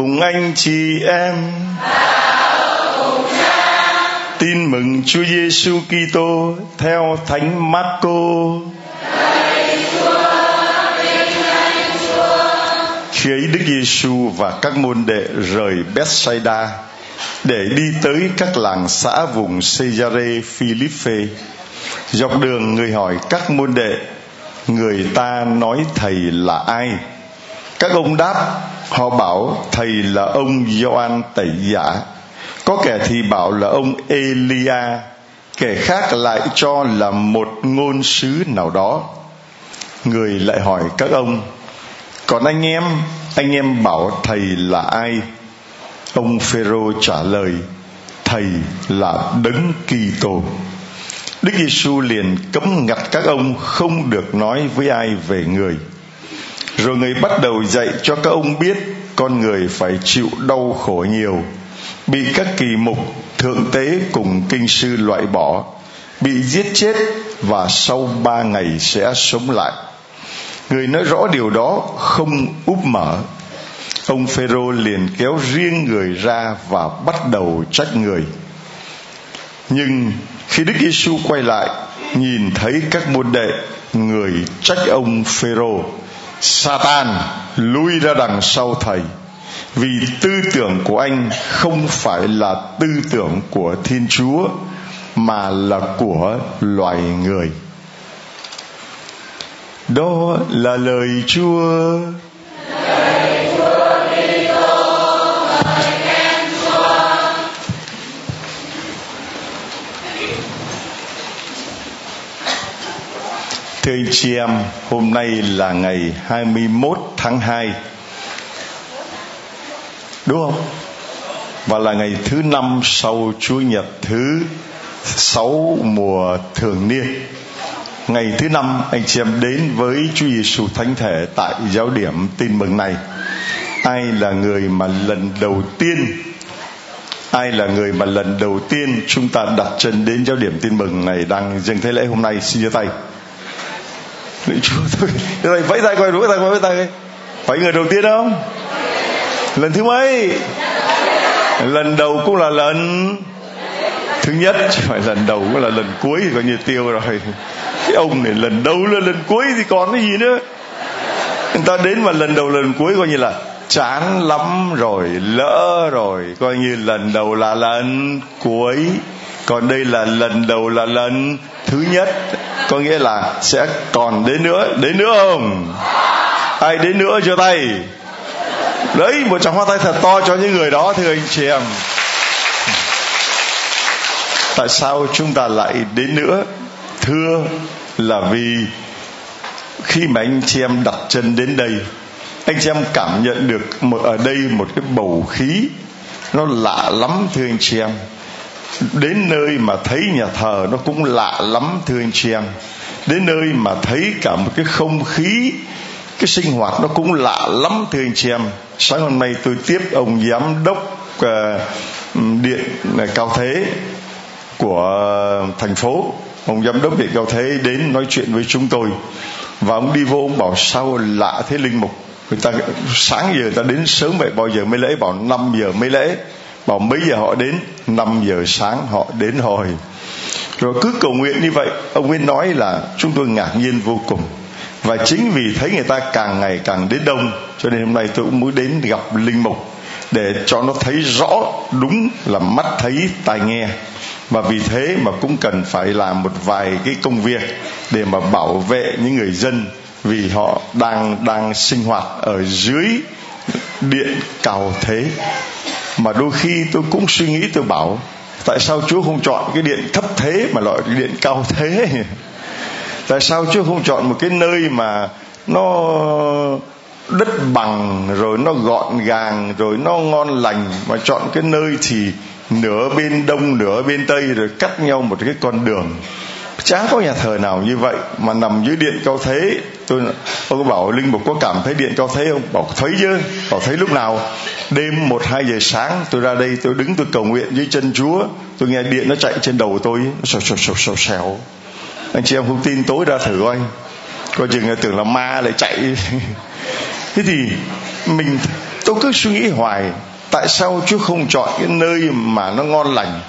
Cùng anh chị em. Tin mừng Chúa Giêsu Kitô theo Thánh Marco. Khi ấy Đức Giêsu và các môn đệ rời Bethsaida để đi tới các làng xã vùng Caesarea Philippe. Dọc đường người hỏi các môn đệ, người ta nói thầy là ai? Các ông đáp, họ bảo thầy là ông Gioan Tẩy Giả. Có kẻ thì bảo là ông Elia, kẻ khác lại cho là một ngôn sứ nào đó. Người lại hỏi các ông, còn anh em, anh em bảo thầy là ai? Ông Phêrô trả lời, thầy là Đấng Kitô. Đức Giêsu liền cấm ngặt các ông không được nói với ai về người. Rồi người bắt đầu dạy cho các ông biết con người phải chịu đau khổ nhiều, bị các kỳ mục thượng tế cùng kinh sư loại bỏ, bị giết chết và sau ba ngày sẽ sống lại. Người nói rõ điều đó không úp mở. Ông Phêrô liền kéo riêng người ra và bắt đầu trách người. Nhưng khi Đức Giêsu quay lại, nhìn thấy các môn đệ, người trách ông Phêrô Satan lui ra đằng sau thầy vì tư tưởng của anh không phải là tư tưởng của Thiên Chúa, mà là của loài người. Đó là lời Chúa. Thưa anh chị em, hôm nay là ngày 21 tháng 2. Đúng không? Và là ngày thứ năm sau Chúa Nhật thứ sáu mùa thường niên. Ngày thứ năm anh chị em đến với Chúa Giêsu Thánh Thể tại giáo điểm tin mừng này. Ai là người mà lần đầu tiên ai là người mà lần đầu tiên chúng ta đặt chân đến giáo điểm tin mừng này đang dâng thế lễ hôm nay xin giơ tay Lạy Chúa, thôi. Rồi vẫy tay coi, vẫy tay coi, vẫy tay Phải người đầu tiên không? Lần thứ mấy? Lần đầu cũng là lần Thứ nhất, Chứ phải lần đầu cũng là lần cuối Thì coi như tiêu rồi. Cái ông này lần đầu là lần cuối Thì còn cái gì nữa? Người ta đến mà lần đầu lần cuối coi như là chán lắm rồi, lỡ rồi. Coi như lần đầu là lần cuối còn đây là lần đầu là lần thứ nhất. Có nghĩa là sẽ còn đến nữa. Đến nữa không? Ai đến nữa cho tay? Đấy một tràng hoa tay thật to cho những người đó thưa anh chị em. Tại sao chúng ta lại đến nữa? Thưa là vì khi mà anh chị em đặt chân đến đây anh chị em cảm nhận được một, ở đây một cái bầu khí. Nó lạ lắm thưa anh chị em đến nơi mà thấy nhà thờ nó cũng lạ lắm, thưa anh chị em. Đến nơi mà thấy cả một cái không khí, cái sinh hoạt nó cũng lạ lắm, thưa anh chị em. Sáng hôm nay tôi tiếp ông giám đốc ờ, điện cao thế của thành phố. Ông giám đốc điện cao thế đến nói chuyện với chúng tôi. Và ông đi vô, ông bảo sao lạ thế linh mục? Người ta sáng giờ ta đến sớm vậy, bao giờ mới lễ? Bảo 5 giờ mới lễ bảo mấy giờ họ đến? 5 giờ sáng họ đến hồi. Rồi cứ cầu nguyện như vậy, ông Nguyên nói là chúng tôi ngạc nhiên vô cùng. Và chính vì thấy người ta càng ngày càng đến đông, cho nên hôm nay tôi cũng muốn đến gặp linh mục để cho nó thấy rõ đúng là mắt thấy, tai nghe. Và vì thế mà cũng cần phải làm một vài cái công việc để mà bảo vệ những người dân vì họ đang đang sinh hoạt ở dưới điện cầu thế mà đôi khi tôi cũng suy nghĩ, tôi bảo, tại sao chúa không chọn cái điện thấp thế mà loại điện cao thế? Tại sao chúa không chọn một cái nơi mà nó đất bằng, rồi nó gọn gàng, rồi nó ngon lành, mà chọn cái nơi thì nửa bên đông, nửa bên tây, rồi cắt nhau một cái con đường? Chả có nhà thờ nào như vậy mà nằm dưới điện cao thế. Tôi ông có bảo linh mục có cảm thấy điện cao thế không? Bảo, thấy chứ. Bảo, thấy lúc nào? Đêm một, hai giờ sáng, tôi ra đây, tôi đứng, tôi cầu nguyện dưới chân chúa. Tôi nghe điện nó chạy trên đầu tôi, nó sầu sầu sầu sầu anh chị em không tin, tối ra thử coi. Coi chừng là tưởng là ma lại chạy. Thế thì mình, tôi cứ suy nghĩ hoài, tại sao chúa không chọn cái nơi mà nó ngon lành?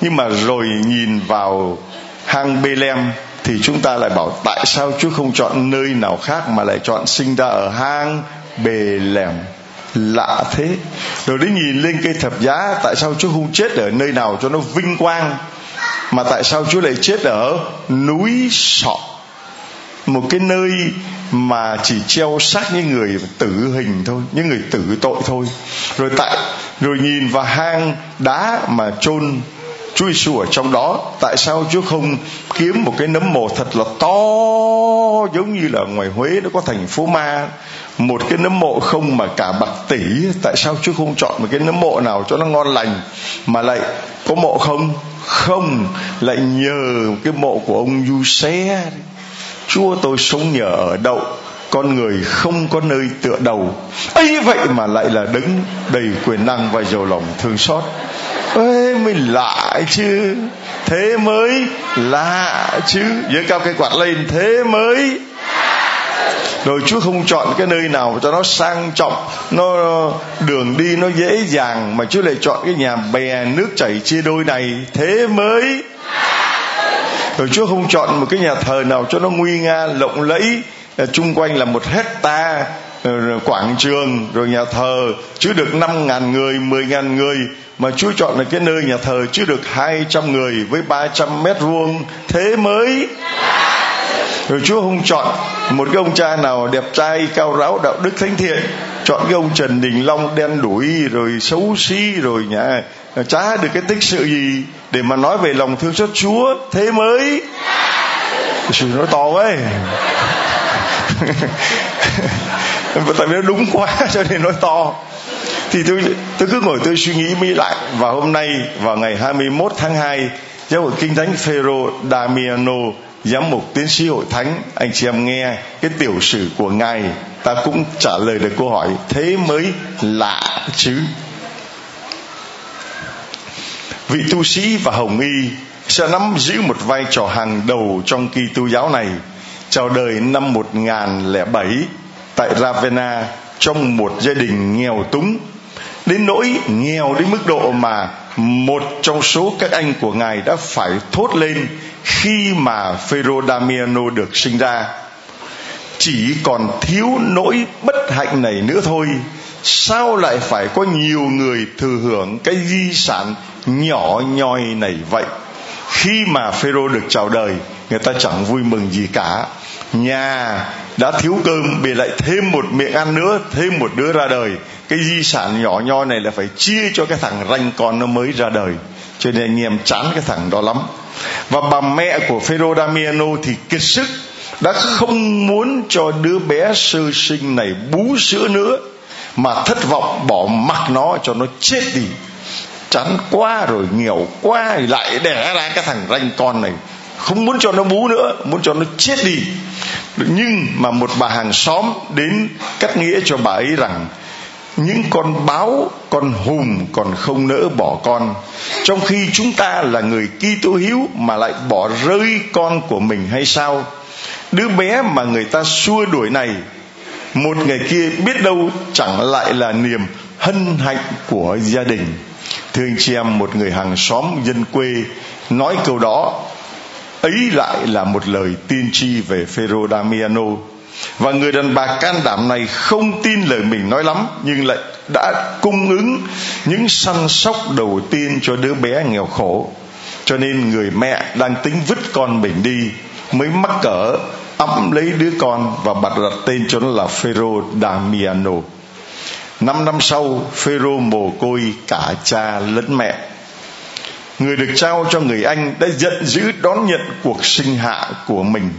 Nhưng mà rồi nhìn vào hang Bethlehem thì chúng ta lại bảo tại sao Chúa không chọn nơi nào khác mà lại chọn sinh ra ở hang bề lèm lạ thế. Rồi đến nhìn lên cây thập giá, tại sao Chúa không chết ở nơi nào cho nó vinh quang, mà tại sao Chúa lại chết ở núi sọ? Một cái nơi mà chỉ treo xác những người tử hình thôi, những người tử tội thôi. Rồi tại, rồi nhìn vào hang đá mà chôn Chúa Giêsu ở trong đó. Tại sao Chúa không kiếm một cái nấm mồ thật là to, giống như là ngoài Huế nó có thành phố ma? Một cái nấm mộ không mà cả bạc tỷ. Tại sao Chúa không chọn một cái nấm mộ nào cho nó ngon lành mà lại có mộ không? Không, lại nhờ cái mộ của ông Du Xe Chúa, tôi sống nhờ ở đậu, con người không có nơi tựa đầu. Ấy vậy mà lại là đứng đầy quyền năng và giàu lòng thương xót ê, mình lạ chứ. Thế mới lạ chứ. Giơ cao cái quạt lên, thế mới. Rồi Chúa không chọn cái nơi nào cho nó sang trọng, nó đường đi nó dễ dàng mà Chúa lại chọn cái nhà bè nước chảy chia đôi này, thế mới. Rồi Chúa không chọn một cái nhà thờ nào cho nó nguy nga, lộng lẫy à, chung quanh là một hecta à, quảng trường, rồi nhà thờ. Chứa được năm ngàn người, mười ngàn người mà Chúa chọn là cái nơi nhà thờ chứa được hai trăm người với ba trăm mét vuông thế mới. Rồi Chúa không chọn một cái ông cha nào đẹp trai, cao ráo, đạo đức thánh thiện. Chọn cái ông Trần Đình Long đen đuổi rồi xấu xí, rồi nhà chả được cái tích sự gì để mà nói về lòng thương xót Chúa thế mới. Sự nói to ấy tại vì nó đúng quá, cho nên nói to thì tôi tôi cứ ngồi tôi suy nghĩ mỹ lại và hôm nay, vào ngày 21 tháng 2 giáo hội kinh thánh Phêrô Damiano giám mục tiến sĩ hội thánh, anh chị em nghe cái tiểu sử của ngài, ta cũng trả lời được câu hỏi thế mới lạ chứ. Vị tu sĩ và hồng y sẽ nắm giữ một vai trò hàng đầu trong kỳ tu giáo này, chào đời năm 1007 tại Ravenna trong một gia đình nghèo túng đến nỗi nghèo đến mức độ mà một trong số các anh của ngài đã phải thốt lên khi mà Phêrô Damiano được sinh ra. Chỉ còn thiếu nỗi bất hạnh này nữa thôi. Sao lại phải có nhiều người thừa hưởng cái di sản nhỏ nhoi này vậy? Khi mà Phêrô được chào đời, người ta chẳng vui mừng gì cả. Nhà đã thiếu cơm bị lại thêm một miệng ăn nữa, thêm một đứa ra đời cái di sản nhỏ nho này là phải chia cho cái thằng ranh con nó mới ra đời. Cho nên anh em chán cái thằng đó lắm. Và bà mẹ của Phêrô Damiano thì kiệt sức, đã không muốn cho đứa bé sơ sinh này bú sữa nữa, mà thất vọng bỏ mặc nó cho nó chết đi. Chán quá rồi, nghèo quá lại đẻ ra cái thằng ranh con này. Không muốn cho nó bú nữa, muốn cho nó chết đi. Nhưng mà một bà hàng xóm đến cắt nghĩa cho bà ấy rằng những con báo, con hùng còn không nỡ bỏ con. Trong khi chúng ta là người Kitô hiếu mà lại bỏ rơi con của mình hay sao? Đứa bé mà người ta xua đuổi này, một ngày kia biết đâu chẳng lại là niềm hân hạnh của gia đình. Thưa anh chị em, một người hàng xóm dân quê nói câu đó, ấy lại là một lời tiên tri về Phêrô Damiano và người đàn bà can đảm này không tin lời mình nói lắm, nhưng lại đã cung ứng những săn sóc đầu tiên cho đứa bé nghèo khổ. Cho nên người mẹ đang tính vứt con mình đi, mới mắc cỡ ấm lấy đứa con và bật đặt tên cho nó là Phêrô Damiano. Năm năm sau, Phêrô mồ côi cả cha lẫn mẹ. Người được trao cho người anh đã giận dữ đón nhận cuộc sinh hạ của mình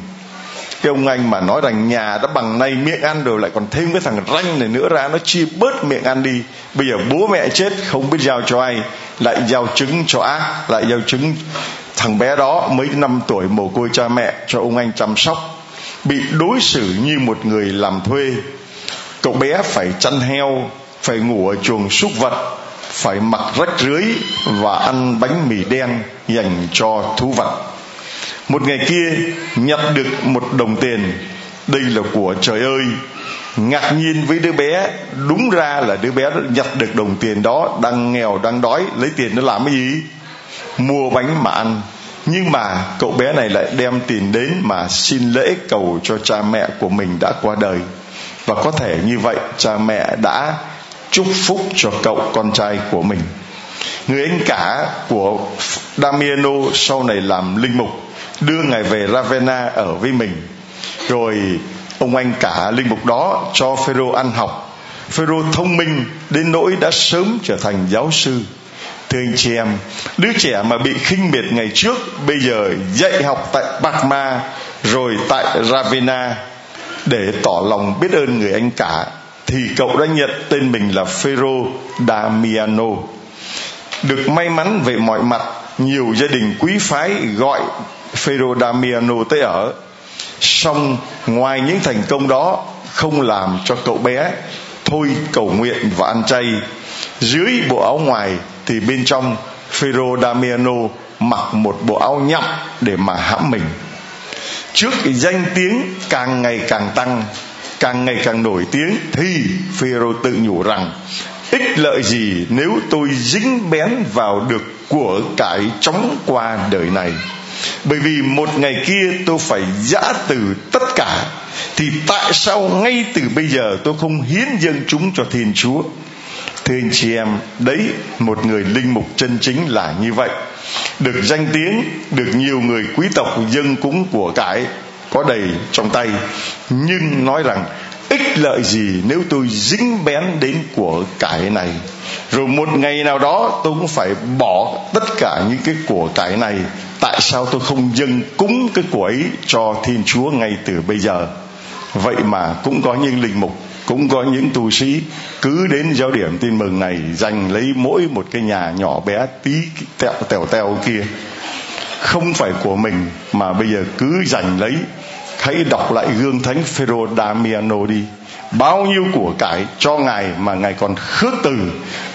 cái ông anh mà nói rằng nhà đã bằng nay miệng ăn rồi lại còn thêm cái thằng ranh này nữa ra, nó chia bớt miệng ăn đi. Bây giờ bố mẹ chết, không biết giao cho ai, lại giao trứng cho ác, lại giao trứng thằng bé đó, mấy năm tuổi mồ côi cha mẹ cho ông anh chăm sóc. Bị đối xử như một người làm thuê. Cậu bé phải chăn heo, phải ngủ ở chuồng súc vật, phải mặc rách rưới và ăn bánh mì đen dành cho thú vật một ngày kia, nhặt được một đồng tiền. Đây là của trời ơi. Ngạc nhiên với đứa bé. Đúng ra là đứa bé nhặt được đồng tiền đó. Đang nghèo, đang đói. Lấy tiền nó làm cái gì? Mua bánh mà ăn. Nhưng mà cậu bé này lại đem tiền đến mà xin lễ cầu cho cha mẹ của mình đã qua đời. Và có thể như vậy, cha mẹ đã chúc phúc cho cậu con trai của mình. Người anh cả của Damiano sau này làm linh mục đưa ngài về Ravenna ở với mình. Rồi ông anh cả linh mục đó cho Phêrô ăn học. Phêrô thông minh đến nỗi đã sớm trở thành giáo sư. Thưa anh chị em, đứa trẻ mà bị khinh miệt ngày trước, bây giờ dạy học tại Parma rồi tại Ravenna, để tỏ lòng biết ơn người anh cả, thì cậu đã nhận tên mình là Phêrô Damiano. Được may mắn về mọi mặt, nhiều gia đình quý phái gọi Phêrô Damiano tới ở. Song ngoài những thành công đó, không làm cho cậu bé thôi cầu nguyện và ăn chay. Dưới bộ áo ngoài thì bên trong, Phêrô Damiano mặc một bộ áo nhậm để mà hãm mình. Trước cái danh tiếng càng ngày càng tăng, càng ngày càng nổi tiếng thì Phêrô tự nhủ rằng, ích lợi gì nếu tôi dính bén vào được của cải chóng qua đời này? Bởi vì một ngày kia tôi phải giã từ tất cả, thì tại sao ngay từ bây giờ tôi không hiến dâng chúng cho thiên chúa? Thưa anh chị em, đấy, một người linh mục chân chính là như vậy. Được danh tiếng, được nhiều người quý tộc dân cúng của cải có đầy trong tay. Nhưng nói rằng, ích lợi gì nếu tôi dính bén đến của cải này? Rồi một ngày nào đó tôi cũng phải bỏ tất cả những cái của cải này tại sao tôi không dâng cúng cái của ấy cho thiên chúa ngay từ bây giờ? Vậy mà cũng có những linh mục, cũng có những tu sĩ cứ đến giáo điểm tin mừng này dành lấy mỗi một cái nhà nhỏ bé tí tẹo, tèo tèo kia. Không phải của mình, mà bây giờ cứ dành lấy. Hãy đọc lại gương thánh Phêrô Damiano đi. Bao nhiêu của cải cho ngài mà ngài còn khước từ.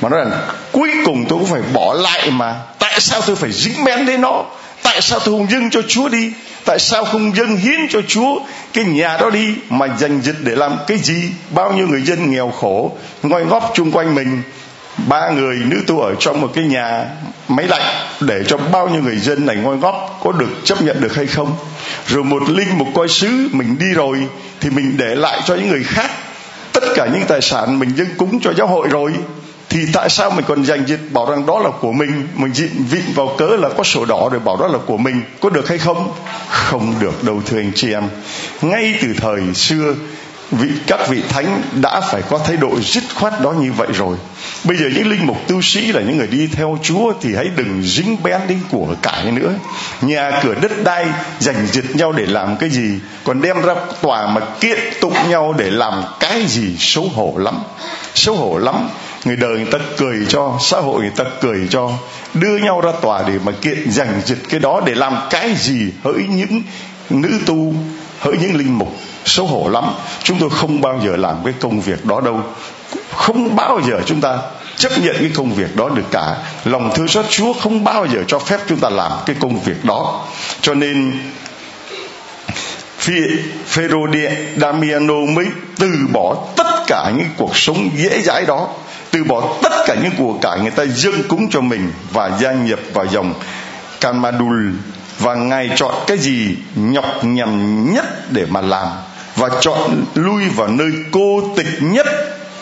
Mà nói rằng cuối cùng tôi cũng phải bỏ lại mà. Tại sao tôi phải dính bén đến nó? Tại sao tôi không dâng cho chúa đi? Tại sao không dâng hiến cho chúa cái nhà đó đi mà dành dịch để làm cái gì? Bao nhiêu người dân nghèo khổ, ngoi ngóp chung quanh mình. Ba người nữ tu ở trong một cái nhà máy lạnh để cho bao nhiêu người dân này ngoi góp có được chấp nhận được hay không? Rồi một linh, một coi sứ, mình đi rồi thì mình để lại cho những người khác. Tất cả những tài sản mình dâng cúng cho giáo hội rồi thì tại sao mình còn dành dịch bảo rằng đó là của mình? Mình dịn vịn vào cớ là có sổ đỏ để bảo đó là của mình. Có được hay không? Không được đâu, thưa anh chị em. Ngay từ thời xưa, vị các vị thánh đã phải có thái độ dứt khoát đó như vậy rồi. Bây giờ những linh mục tu sĩ là những người đi theo chúa thì hãy đừng dính bén đến của cải nữa. Nhà cửa đất đai giành giật nhau để làm cái gì? Còn đem ra tòa mà kiện tụng nhau để làm cái gì? Xấu hổ lắm. Xấu hổ lắm người đời người ta cười cho, xã hội người ta cười cho, đưa nhau ra tòa để mà kiện giành giật cái đó để làm cái gì? Hỡi những nữ tu, hỡi những linh mục, xấu hổ lắm. Chúng tôi không bao giờ làm cái công việc đó đâu. Không bao giờ chúng ta chấp nhận cái công việc đó được cả. Lòng thương xót chúa không bao giờ cho phép chúng ta làm cái công việc đó. Cho nên Phêrô Damiano mới từ bỏ tất cả những cuộc sống dễ dãi đó từ bỏ tất cả những của cải người ta dâng cúng cho mình và gia nhập vào dòng Kamadul và ngài chọn cái gì nhọc nhằn nhất để mà làm và chọn lui vào nơi cô tịch nhất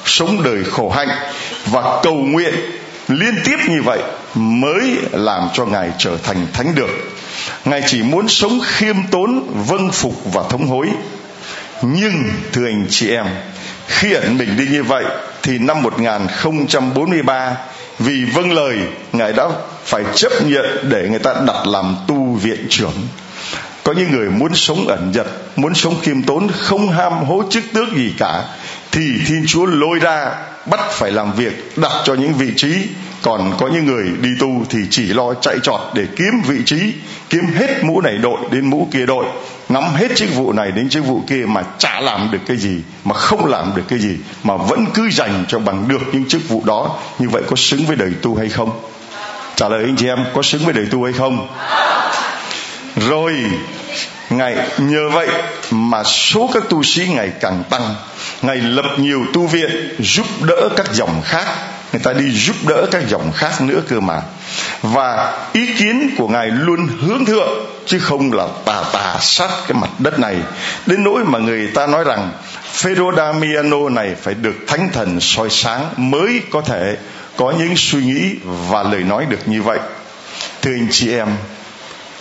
sống đời khổ hạnh và cầu nguyện liên tiếp như vậy mới làm cho ngài trở thành thánh được. Ngài chỉ muốn sống khiêm tốn vâng phục và thống hối. Nhưng, thưa anh chị em khi ẩn mình đi như vậy thì năm 1043 vì vâng lời ngài đã phải chấp nhận để người ta đặt làm tu viện trưởng. Có những người muốn sống ẩn dật, muốn sống khiêm tốn không ham hố chức tước gì cả thì thiên chúa lôi ra bắt phải làm việc đặt cho những vị trí. Còn có những người đi tu thì chỉ lo chạy trọt để kiếm vị trí kiếm hết mũ này đội đến mũ kia đội ngắm hết chức vụ này đến chức vụ kia mà chả làm được cái gì, mà không làm được cái gì, mà vẫn cứ dành cho bằng được những chức vụ đó. Như vậy có xứng với đời tu hay không? Trả lời anh chị em, có xứng với đời tu hay không? Rồi ngày nhờ vậy mà số các tu sĩ ngày càng tăng. Ngài lập nhiều tu viện, giúp đỡ các dòng khác. Người ta đi giúp đỡ các dòng khác nữa cơ mà và ý kiến của ngài luôn hướng thượng, chứ không là tà tà sát cái mặt đất này. Đến nỗi mà người ta nói rằng Phêrô Damiano này phải được thánh thần soi sáng mới có thể có những suy nghĩ và lời nói được như vậy. Thưa anh chị em,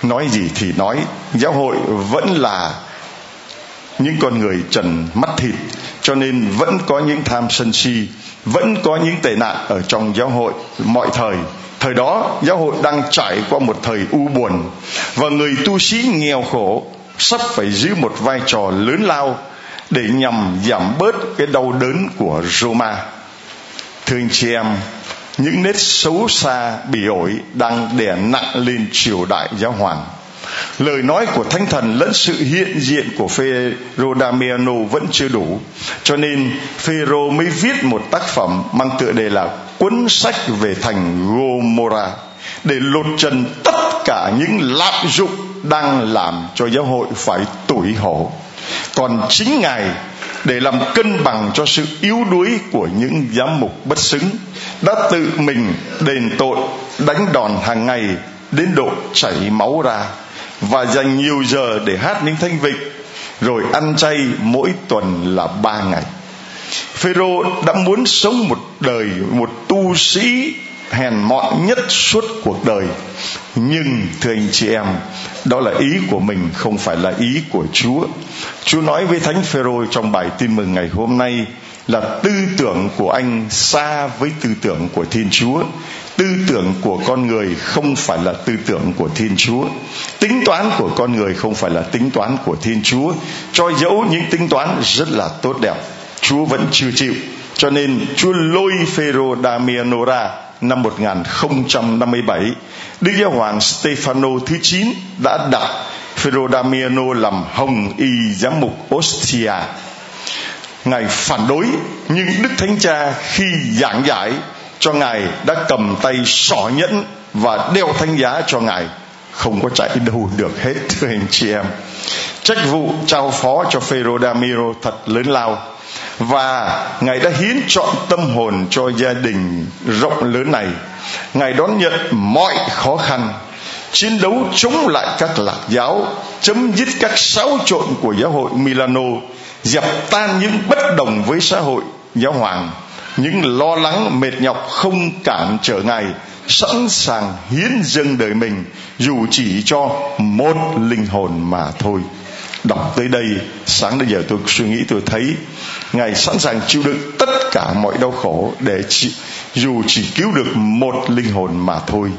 nói gì thì nói. Giáo hội vẫn là những con người trần mắt thịt, cho nên vẫn có những tham sân si, vẫn có những tệ nạn ở trong giáo hội. Mọi thời thời đó giáo hội đang trải qua một thời u buồn và người tu sĩ nghèo khổ sắp phải giữ một vai trò lớn lao để nhằm giảm bớt cái đau đớn của Roma. Thưa anh chị em, những nét xấu xa bị ổi đang đè nặng lên triều đại giáo hoàng lời nói của thánh thần lẫn sự hiện diện của Phêrô Damiano vẫn chưa đủ cho nên Phêrô mới viết một tác phẩm mang tựa đề là cuốn sách về thành Gomorrah để lột trần tất cả những lạm dụng đang làm cho giáo hội phải tủi hổ. Còn chính ngài để làm cân bằng cho sự yếu đuối của những giám mục bất xứng đã tự mình đền tội, đánh đòn hàng ngày đến độ chảy máu ra và dành nhiều giờ để hát những thanh vịnh, rồi ăn chay mỗi tuần là ba ngày. Phêrô đã muốn sống một đời, một tu sĩ hèn mọn nhất suốt cuộc đời. Nhưng, thưa anh chị em, đó là ý của mình, không phải là ý của Chúa. Chúa nói với Thánh Phêrô trong bài tin mừng ngày hôm nay là tư tưởng của anh xa với tư tưởng của Thiên Chúa. Tư tưởng của con người không phải là tư tưởng của thiên chúa. Tính toán của con người không phải là tính toán của thiên chúa. Cho dẫu những tính toán rất là tốt đẹp chúa vẫn chưa chịu cho nên chúa lôi phêrô damiano ra năm 1057 đức giáo hoàng stefano thứ 9 đã đặt phêrô damiano làm hồng y giám mục ostia. Ngài phản đối nhưng đức thánh cha khi giảng giải cho ngài đã cầm tay sỏ nhẫn và đeo thánh giá cho ngài. Không có chạy đâu được hết, thưa anh chị em. Trách vụ trao phó cho Phêrô Damiro thật lớn lao và ngài đã hiến chọn tâm hồn cho gia đình rộng lớn này. Ngài đón nhận mọi khó khăn, chiến đấu chống lại các lạc giáo, chấm dứt các xáo trộn của giáo hội Milano dập tan những bất đồng với xã hội, giáo hoàng. Những lo lắng, mệt nhọc không cản trở ngài, sẵn sàng hiến dâng đời mình, dù chỉ cho một linh hồn mà thôi. Đọc tới đây, sáng đến giờ tôi suy nghĩ, tôi thấy ngài sẵn sàng chịu đựng tất cả mọi đau khổ để chỉ, dù chỉ cứu được một linh hồn mà thôi.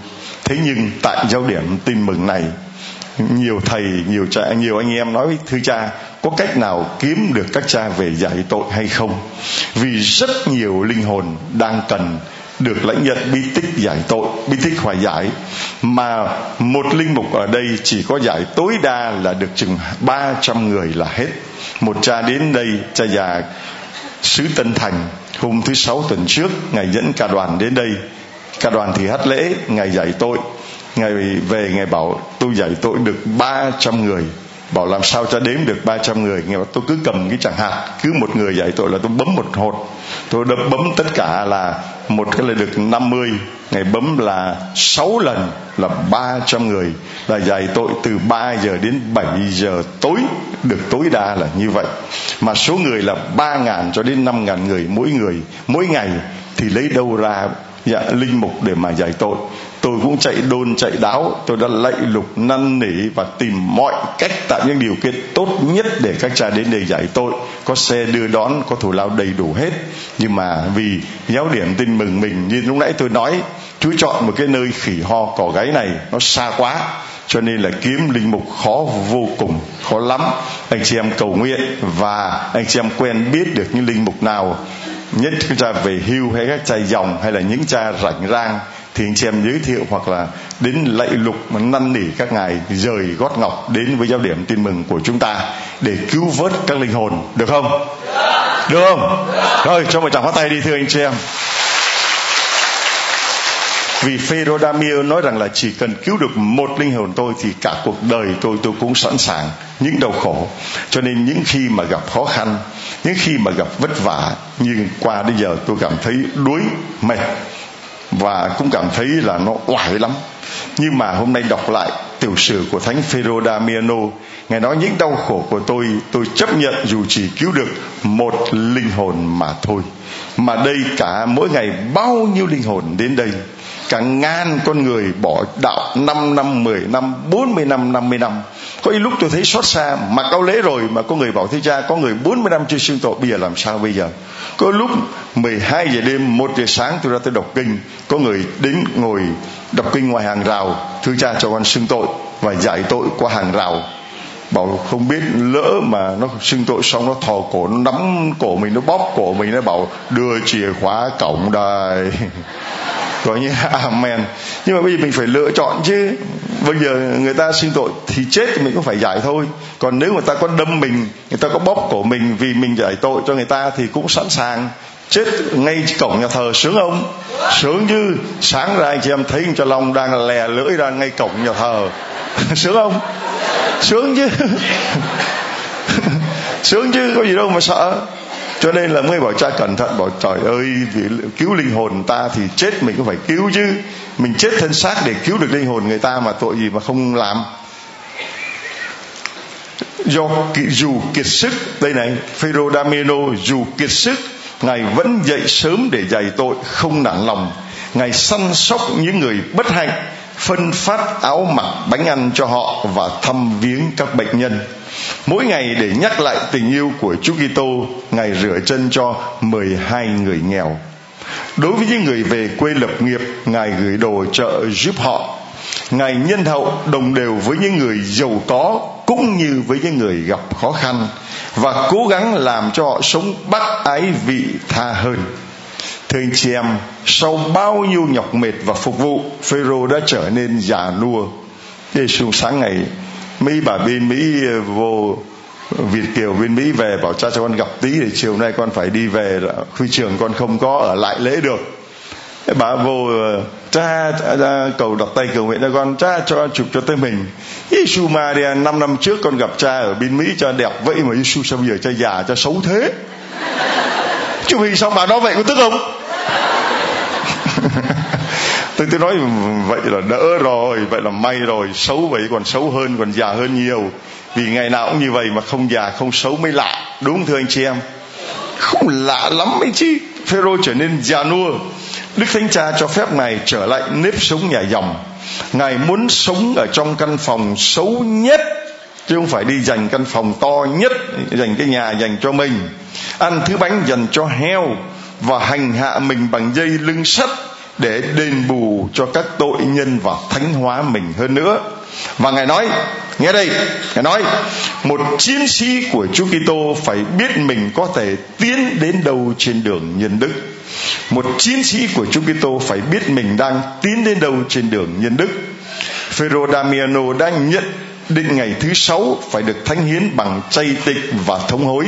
Thế nhưng tại giáo điểm tin mừng này nhiều thầy nhiều cha nhiều anh em nói với thưa cha có cách nào kiếm được các cha về giải tội hay không? Vì rất nhiều linh hồn đang cần được lãnh nhận bi tích giải tội bi tích hòa giải. Mà một linh mục ở đây chỉ có giải tối đa là được chừng 300 người là hết một cha đến đây cha già sứ Tân Thành. Hôm thứ sáu tuần trước, ngài dẫn cả đoàn đến đây. Cả đoàn thì hát lễ ngày giải tội. Ngày về ngày bảo, tôi giải tội được 300 người. Bảo, làm sao cho đếm được 300 người? Nghe tôi cứ cầm cái chẳng hạt cứ một người giải tội là tôi bấm một hột tôi đã bấm tất cả là một cái là được 50 ngày bấm là 6 lần là 300 người. Là dạy tội từ 3 giờ đến 7 giờ tối được tối đa là như vậy. Mà số người là 3.000 cho đến 5.000 người mỗi người mỗi ngày thì lấy đâu ra dạ, linh mục để mà giải tội tôi cũng chạy đôn, chạy đáo. Tôi đã lạy lục, năn nỉ và tìm mọi cách tạo những điều kiện tốt nhất để các cha đến đây giải tội có xe đưa đón, có thủ lao đầy đủ hết. Nhưng mà vì giáo điểm tin mừng mình, như lúc nãy tôi nói chú chọn một cái nơi khỉ ho, cỏ gáy này nó xa quá, cho nên là kiếm linh mục khó vô cùng, khó lắm. Anh chị em cầu nguyện và anh chị em quen biết được những linh mục nào, nhất chúng cha về hưu hay các cha dòng hay là những cha rảnh rang thì anh chị em giới thiệu hoặc là đến lạy lục mà năn nỉ các ngài rời gót ngọc đến với giáo điểm tin mừng của chúng ta để cứu vớt các linh hồn, được không? Được không? Rồi, cho một tràng phát tay đi, thưa anh chị em. Vì Pherodamia nói rằng là chỉ cần cứu được một linh hồn tôi thì cả cuộc đời tôi tôi cũng sẵn sàng những đau khổ. Cho nên những khi mà gặp khó khăn, những khi mà gặp vất vả như qua đến giờ tôi cảm thấy đuối mệt và cũng cảm thấy là nó oải lắm. Nhưng mà hôm nay đọc lại tiểu sử của thánh Phêrô Damiano, ngài nói những đau khổ của tôi tôi chấp nhận dù chỉ cứu được một linh hồn mà thôi. Mà đây cả mỗi ngày bao nhiêu linh hồn đến đây? Cả ngàn con người bỏ đạo 5 năm 10 năm 40 năm 50 năm có những lúc tôi thấy xót xa, mà cao lễ rồi mà có người bảo thế cha, có người 40 năm chưa xưng tội, bây giờ làm sao bây giờ? Có lúc 12 giờ đêm 1 giờ sáng tôi ra tôi đọc kinh, có người đến ngồi đọc kinh ngoài hàng rào, thưa cha cho con xưng tội và giải tội qua hàng rào. Bảo không biết, lỡ mà nó xưng tội xong nó thò cổ, nó nắm cổ mình, nó bóp cổ mình, nó bảo đưa chìa khóa cổng đây. gọi như amen. Nhưng mà bây giờ mình phải lựa chọn chứ. Bây giờ người ta xin tội thì chết thì mình cũng phải giải thôi. Còn nếu người ta có đâm mình, người ta có bóp cổ mình vì mình giải tội cho người ta thì cũng sẵn sàng. Chết ngay cổng nhà thờ sướng không? Sướng chứ. Sáng ra anh chị em thấy cho long đang lè lưỡi ra ngay cổng nhà thờ. Sướng không? Sướng chứ. Sướng chứ, có gì đâu mà sợ cho nên là mới bảo cha cẩn thận, bảo trời ơi, vì cứu linh hồn ta thì chết mình cũng phải cứu chứ. Mình chết thân xác để cứu được linh hồn người ta mà tội gì mà không làm. Do dù kiệt sức, đây này, Phêrô Dameno dù kiệt sức, ngài vẫn dậy sớm để dạy tội, không nản lòng. Ngài săn sóc những người bất hạnh, phân phát áo mặc bánh ăn cho họ và thăm viếng các bệnh nhân mỗi ngày để nhắc lại tình yêu của Chúa Kitô, ngài rửa chân cho 12 người nghèo. Đối với những người về quê lập nghiệp, ngài gửi đồ trợ giúp họ. Ngài nhân hậu đồng đều với những người giàu có cũng như với những người gặp khó khăn và cố gắng làm cho họ sống bác ái vị tha hơn. Thưa anh chị em, sau bao nhiêu nhọc mệt và phục vụ, phêrô đã trở nên già nua. Giêsu sáng ngày mỹ bà bên mỹ ờ, vô Việt kiều bên Mỹ về bảo cha cho con gặp tí để chiều nay con phải đi về huy trường con không có ở lại lễ được. Bà vô ờ, cha, cha cầu đặt tay cầu nguyện cho con cha cho chụp cho tới mình Giêsu Maria năm năm trước con gặp cha ở bên Mỹ cho đẹp vậy mà Giêsu sao bây giờ cha già cha xấu thế? Chứ vì xong bà nói vậy có tức không? Tôi tôi nói vậy là đỡ rồi, vậy là may rồi. Xấu vậy còn xấu hơn, còn già hơn nhiều. Vì ngày nào cũng như vậy mà không già, không xấu mới lạ. Đúng thưa anh chị em? Không lạ lắm ấy chứ. Phêrô trở nên già nua. Đức Thánh Cha cho phép Ngài trở lại nếp sống nhà dòng. Ngài muốn sống ở trong căn phòng xấu nhất. Chứ không phải đi dành căn phòng to nhất, Dành cái nhà dành cho mình. Ăn thứ bánh dành cho heo Và hành hạ mình bằng dây lưng sắt để đền bù cho các tội nhân và thánh hóa mình hơn nữa. Và ngài nói, nghe đây, ngài nói, một chiến sĩ của Chúa Kitô phải biết mình có thể tiến đến đâu trên đường nhân đức. Một chiến sĩ của Chúa Kitô phải biết mình đang tiến đến đâu trên đường nhân đức. Phêrô Damiano đã nhận định ngày thứ sáu phải được thánh hiến bằng chay tịch và thống hối.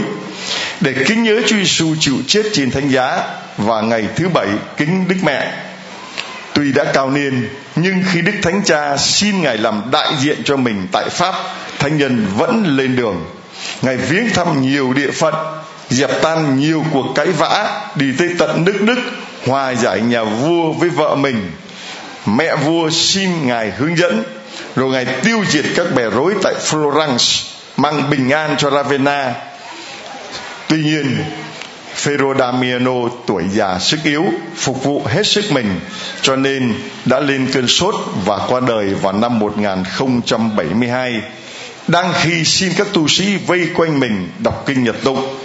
Để kính nhớ Chúa Giêsu chịu chết trên thánh giá và ngày thứ bảy kính Đức Mẹ. Tuy đã cao niên, nhưng khi Đức Thánh Cha xin Ngài làm đại diện cho mình tại Pháp, Thánh nhân vẫn lên đường. Ngài viếng thăm nhiều địa phận, dẹp tan nhiều cuộc cãi vã, đi tới tận nước Đức, hòa giải nhà vua với vợ mình. Mẹ vua xin Ngài hướng dẫn, rồi Ngài tiêu diệt các bè rối tại Florence, mang bình an cho Ravenna. Tuy nhiên, Ferodamiano tuổi già sức yếu, phục vụ hết sức mình, cho nên đã lên cơn sốt và qua đời vào năm 1072 đang khi xin các tu sĩ vây quanh mình đọc kinh nhật tụng.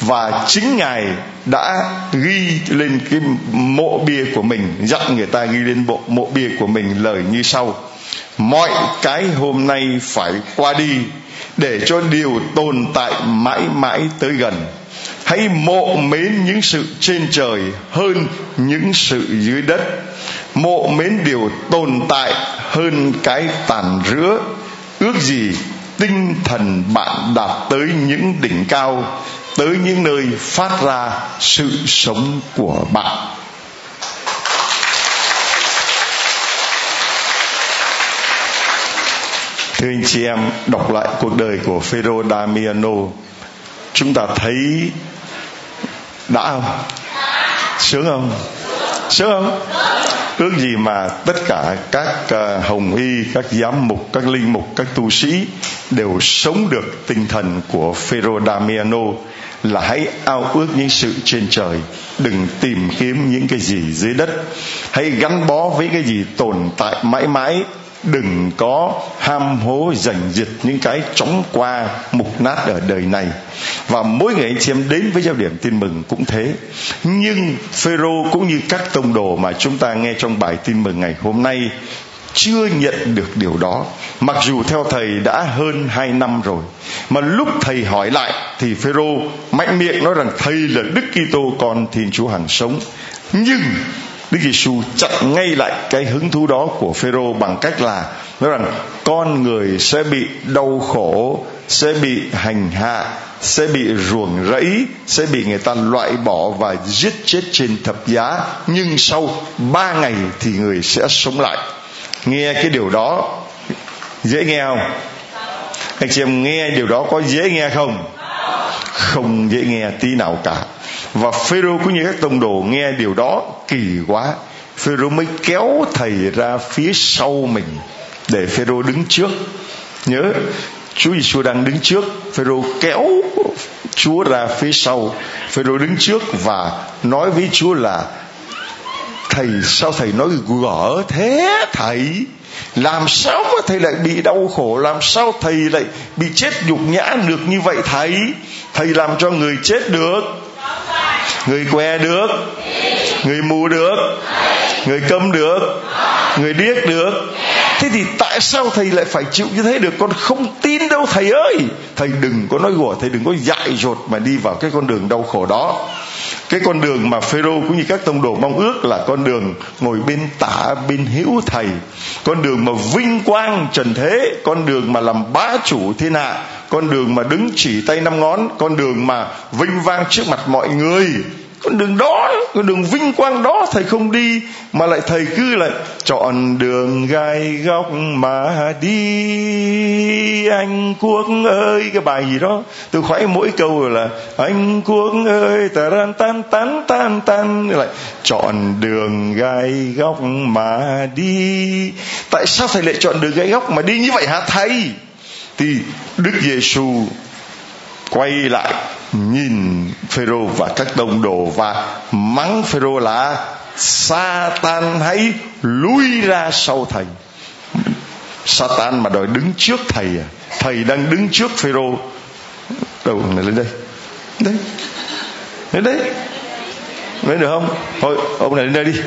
Và chính ngài đã ghi lên cái mộ bia của mình, dặn người ta ghi lên bộ, mộ bia của mình lời như sau. Mọi cái hôm nay phải qua đi, để cho điều tồn tại mãi mãi tới gần hãy mộ mến những sự trên trời hơn những sự dưới đất. Mộ mến điều tồn tại hơn cái tàn rữa ước gì tinh thần bạn đạt tới những đỉnh cao, tới những nơi phát ra sự sống của bạn. Thưa anh chị em, đọc lại cuộc đời của Phêrô Damiano, chúng ta thấy đã không? Sướng không? Sướng không? Ước gì mà tất cả các ờ, hồng y, các giám mục, các linh mục, các tu sĩ đều sống được tinh thần của Phêrô Damiano là hãy ao ước những sự trên trời. Đừng tìm kiếm những cái gì dưới đất. Hãy gắn bó với cái gì tồn tại mãi mãi đừng có ham hố giành giật những cái chóng qua mục nát ở đời này. Và mỗi ngày anh chị em đến với giáo điểm tin mừng cũng thế. Nhưng phêrô cũng như các tông đồ mà chúng ta nghe trong bài tin mừng ngày hôm nay chưa nhận được điều đó. Mặc dù theo thầy đã hơn hai năm rồi, mà lúc thầy hỏi lại thì phêrô mạnh miệng nói rằng thầy là đức kitô, con thiên chúa hàng sống. Nhưng Đức Giêsu chặn ngay lại cái hứng thú đó của Phêrô bằng cách là nói rằng con người sẽ bị đau khổ, sẽ bị hành hạ, sẽ bị ruồng rẫy, sẽ bị người ta loại bỏ và giết chết trên thập giá, nhưng sau ba ngày thì người sẽ sống lại. Nghe cái điều đó dễ nghe không? Anh chị em nghe điều đó có dễ nghe không? Không dễ nghe tí nào cả và Phêrô cũng như các tông đồ nghe điều đó, kỳ quá. Phêrô mới kéo thầy ra phía sau mình để Phêrô đứng trước. Nhớ, Chúa Giêsu đang đứng trước. Phêrô kéo Chúa ra phía sau. Phêrô đứng trước và nói với Chúa là, thầy, sao thầy nói gỡ thế thầy? Làm sao mà thầy lại bị đau khổ? Làm sao thầy lại bị chết nhục nhã được như vậy thầy? Thầy làm cho người chết được người què được, người mù được, người câm được, người điếc được. Thế thì tại sao thầy lại phải chịu như thế được? Con không tin đâu thầy ơi. Thầy đừng có nói gùa thầy đừng có dại dột mà đi vào cái con đường đau khổ đó cái con đường mà Phêrô cũng như các tông đồ mong ước là con đường ngồi bên tả, bên hữu thầy. Con đường mà vinh quang trần thế, con đường mà làm bá chủ thiên hạ, con đường mà đứng chỉ tay năm ngón, con đường mà vinh vang trước mặt mọi người con đường đó, con đường vinh quang đó, thầy không đi, mà lại thầy cứ lại chọn đường gai góc mà đi. Anh quốc ơi, cái bài gì đó, tôi khoái mỗi câu là, anh quốc ơi ta tan tan tan tan. Tan lại chọn đường gai góc mà đi. Tại sao thầy lại chọn đường gai góc mà đi như vậy hả thầy? Thì đức giêsu quay lại nhìn phêrô và các đồng đồ và mắng phêrô là Satan hãy lui ra sau thầy. Satan mà đòi đứng trước thầy à? Thầy đang đứng trước phêrô. Đâu, này lên đây. Đấy lên đấy lên được không? Thôi, ông này lên đây đi.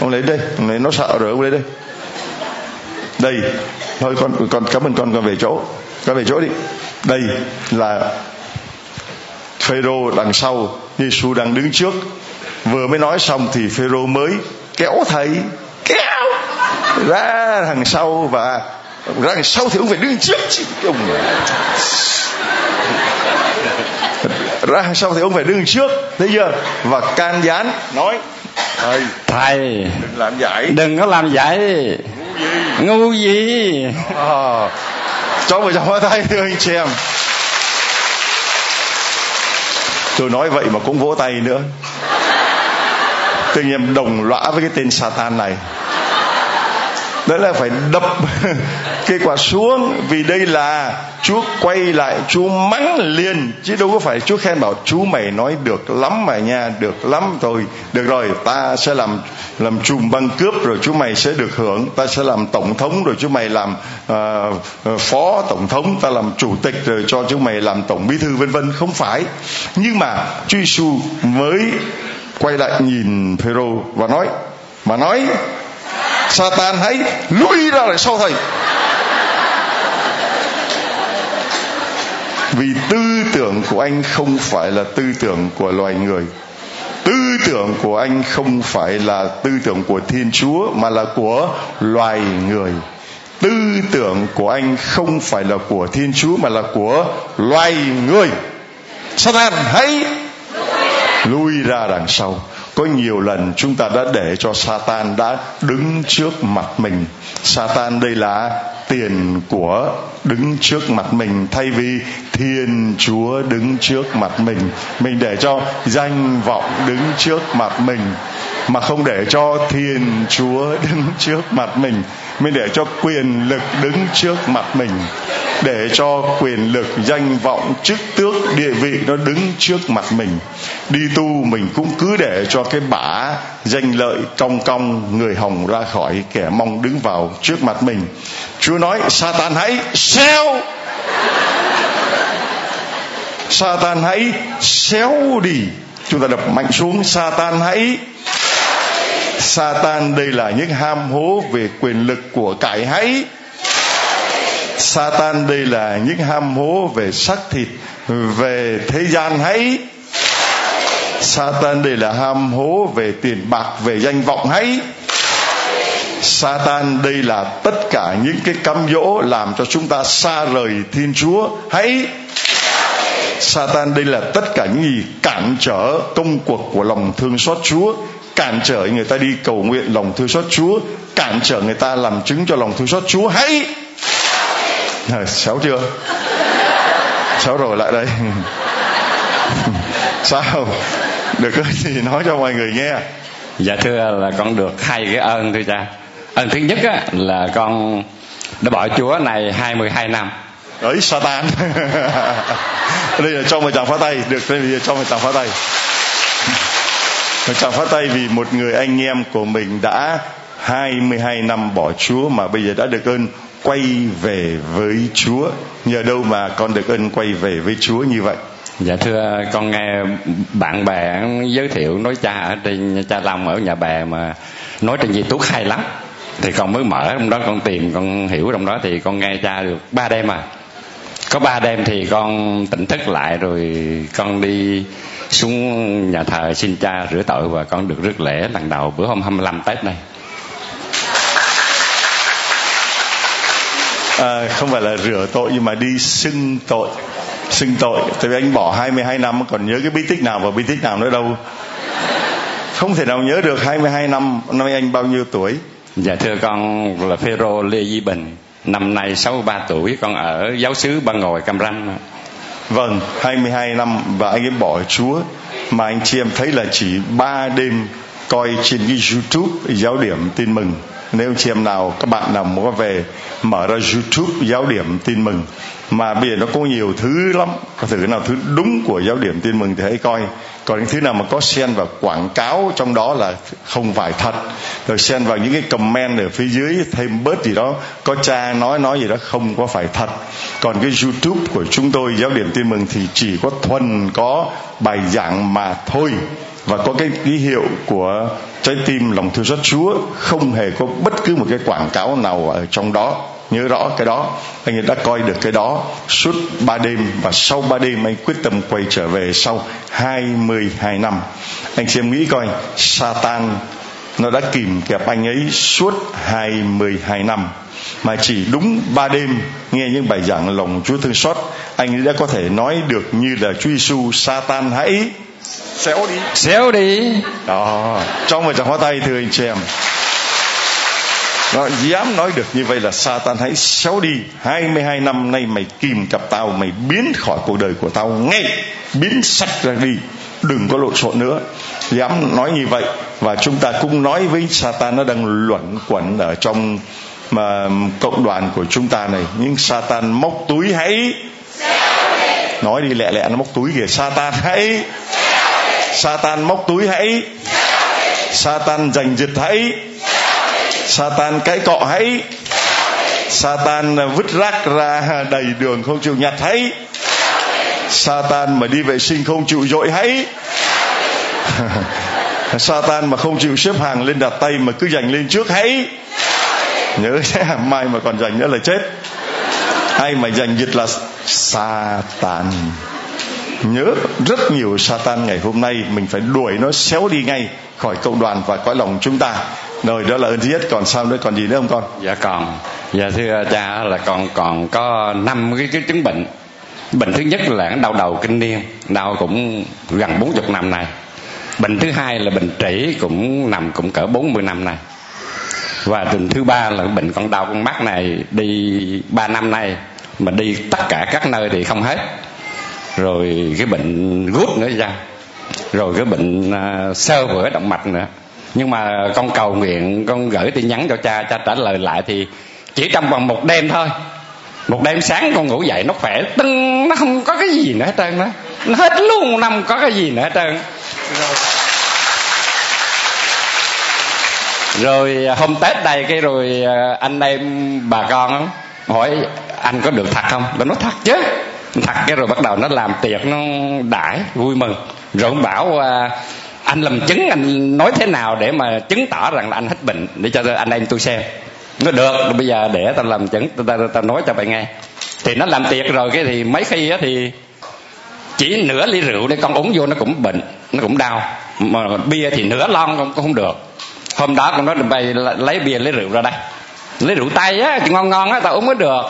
Ông này lên đây. Ông này, nó sợ rồi, ông lên đây. Đây. Thôi, con con cảm ơn con con về chỗ. Con về chỗ đi. Đây là Phêrô đằng sau Giêsu đang đứng trước. Vừa mới nói xong thì Phêrô mới kéo thầy kéo ra đằng sau và ra đằng sau thì ông phải đứng trước chứ. Ông ra đằng sau thì ông phải đứng trước thấy chưa? Và can gián nói thầy thầy đừng làm giải đừng có làm giải ngu gì, ngu gì? À, cho một chồng tay thưa anh chị em tôi nói vậy mà cũng vỗ tay nữa. Tự nhiên đồng lõa với cái tên Satan này đó là phải đập cây quả xuống vì đây là Chúa quay lại Chúa mắng liền chứ đâu có phải Chúa khen bảo chú mày nói được lắm mà nha được lắm thôi. Được rồi ta sẽ làm làm trùm băng cướp rồi chú mày sẽ được hưởng. Ta sẽ làm tổng thống rồi chú mày làm uh, phó tổng thống. Ta làm chủ tịch rồi cho chú mày làm tổng bí thư vân vân. Không phải. Nhưng mà Chúa Giêsu mới quay lại nhìn Phêrô và nói mà nói Satan hãy lui ra lại sau thầy. Vì tư tưởng của anh không phải là tư tưởng của loài người. Tư tưởng của anh không phải là tư tưởng của thiên chúa, mà là của loài người. Tư tưởng của anh không phải là của thiên chúa, mà là của loài người. Satan hãy lui ra đằng sau. Có nhiều lần chúng ta đã để cho Satan đã đứng trước mặt mình. Satan đây là tiền của đứng trước mặt mình, thay vì thiên chúa đứng trước mặt mình. Mình để cho danh vọng đứng trước mặt mình, mà không để cho thiên chúa đứng trước mặt mình. Mình để cho quyền lực đứng trước mặt mình để cho quyền lực danh vọng chức tước địa vị nó đứng trước mặt mình. Đi tu mình cũng cứ để cho cái bả danh lợi cong cong người hồng ra khỏi kẻ mong đứng vào trước mặt mình. Chúa nói, Satan hãy xéo. Satan hãy xéo đi. Chúng ta đập mạnh xuống, Satan hãy Satan, đây là những ham hố về quyền lực của cải hãy. Satan đây là những ham hố về xác thịt, về thế gian hãy. Satan đây là ham hố về tiền bạc, về danh vọng hãy. Satan đây là tất cả những cái cám dỗ làm cho chúng ta xa rời Thiên Chúa hãy. Satan đây là tất cả những gì cản trở công cuộc của lòng thương xót Chúa, cản trở người ta đi cầu nguyện lòng thương xót Chúa, cản trở người ta làm chứng cho lòng thương xót Chúa hãy à, xéo chưa? Xéo rồi lại đây. Sao? Được cái gì nói cho mọi người nghe? Dạ thưa là con được hai cái ơn thưa cha. Ơn thứ nhất á, là con đã bỏ chúa này 22 năm. Ấy Satan. Đây là cho một chàng phá tay. Được đây là cho một chàng phá tay. Một chàng phá tay vì một người anh em của mình đã 22 năm bỏ Chúa mà bây giờ đã được ơn quay về với Chúa. Nhờ đâu mà con được ơn quay về với Chúa như vậy? Dạ thưa, con nghe bạn bè giới thiệu nói cha ở trên cha Long ở nhà bè mà nói trên gì túc hay lắm thì con mới mở trong đó con tìm, con hiểu trong đó thì con nghe cha được ba đêm à có ba đêm thì con tỉnh thức lại rồi con đi xuống nhà thờ xin cha rửa tội và con được rước lễ lần đầu bữa hôm 25 Tết này à, không phải là rửa tội nhưng mà đi xưng tội xưng tội. Tại vì anh bỏ 22 năm còn nhớ cái bí tích nào và bí tích nào nữa đâu. Không thể nào nhớ được 22 năm. Năm anh bao nhiêu tuổi? Dạ thưa con là Phêrô Lê Di Bình. Năm nay 63 tuổi con ở giáo xứ Ba Ngồi Cam Ranh. Vâng 22 năm và anh ấy bỏ Chúa. Mà anh chị em thấy là chỉ ba đêm coi trên cái YouTube giáo điểm tin mừng nếu chị em nào, các bạn nào muốn về, mở ra YouTube giáo điểm tin mừng. Mà bây giờ nó có nhiều thứ lắm. Có thử nào thứ đúng của giáo điểm tin mừng thì hãy coi. Còn những thứ nào mà có xen vào quảng cáo trong đó là không phải thật. Rồi xen vào những cái comment ở phía dưới, thêm bớt gì đó, có cha nói nói gì đó không có phải thật. Còn cái youtube của chúng tôi, giáo điểm tin mừng thì chỉ có thuần có bài giảng mà thôi. Và có cái ký hiệu của trái tim lòng thương xót Chúa không hề có bất cứ một cái quảng cáo nào ở trong đó. Nhớ rõ cái đó, anh ấy đã coi được cái đó suốt ba đêm và sau ba đêm anh quyết tâm quay trở về sau 22 năm. Anh xem nghĩ coi, Satan, nó đã kìm kẹp anh ấy suốt 22 năm. Mà chỉ đúng ba đêm, nghe những bài giảng lòng Chúa thương xót, anh ấy đã có thể nói được như là Chúa Giêsu Satan hãy xéo đi. Xéo đi. Đó trong một tràng hoa tay thưa anh chị em. Nó dám nói được như vậy là Satan hãy xéo đi. 22 năm nay mày kìm cặp tao Mày biến khỏi cuộc đời của tao ngay. Biến sạch ra đi. Đừng có lộn xộn nữa. Dám nói như vậy. Và chúng ta cũng nói với Satan Nó đang luẩn quẩn ở trong mà cộng đoàn của chúng ta này. Nhưng Satan móc túi hãy Nói đi lẹ lẹ nó móc túi kìa. Satan hãy Satan móc túi hãy. Satan giành giật hãy. Satan cái cọ hãy. Satan vứt rác ra đầy đường không chịu nhặt hãy. Satan mà đi vệ sinh không chịu dội hãy. Satan mà không chịu xếp hàng lên đặt tay mà cứ giành lên trước hãy. Nhớ thế, mai mà còn giành nữa là chết. Ai mà giành giật là Satan nhớ rất nhiều Satan ngày hôm nay mình phải đuổi nó xéo đi ngay khỏi cộng đoàn và cõi lòng chúng ta. Rồi đó là ơn thứ nhất. Còn sao nữa? Còn gì nữa không con? Dạ còn dạ thưa cha là con còn có năm cái, cái chứng bệnh. Bệnh thứ nhất là đau đầu kinh niên đau cũng gần bốn chục năm này bệnh thứ hai là bệnh trĩ cũng nằm cũng cỡ bốn mươi năm này và bệnh thứ ba là bệnh con đau con mắt này đi ba năm nay mà đi tất cả các nơi thì không hết rồi cái bệnh gút nữa ra. Rồi cái bệnh uh, sơ vữa động mạch nữa. Nhưng mà con cầu nguyện con gửi tin nhắn cho cha cha trả lời lại thì chỉ trong vòng một đêm thôi. Một đêm sáng con ngủ dậy nó khỏe tưng nó không có cái gì nữa hết trơn đó nó hết luôn năm có cái gì nữa hết trơn. Rồi hôm tết đây cái rồi à, anh em bà con hỏi anh có được thật không? Nó nói thật chứ thật cái rồi bắt đầu nó làm tiệc nó đãi vui mừng. Rồi ông bảo à, anh làm chứng anh nói thế nào để mà chứng tỏ rằng là anh hết bệnh? Để cho anh em tôi xem. Nó được bây giờ để tao làm chứng tao, tao, tao nói cho bạn nghe. Thì nó làm tiệc rồi cái thì mấy khi á thì chỉ nửa ly rượu để con uống vô nó cũng bệnh nó cũng đau. Mà bia thì nửa lon cũng không được. Hôm đó con nói bay lấy bia lấy rượu ra đây. Lấy rượu tay á thì ngon ngon á tao uống mới được.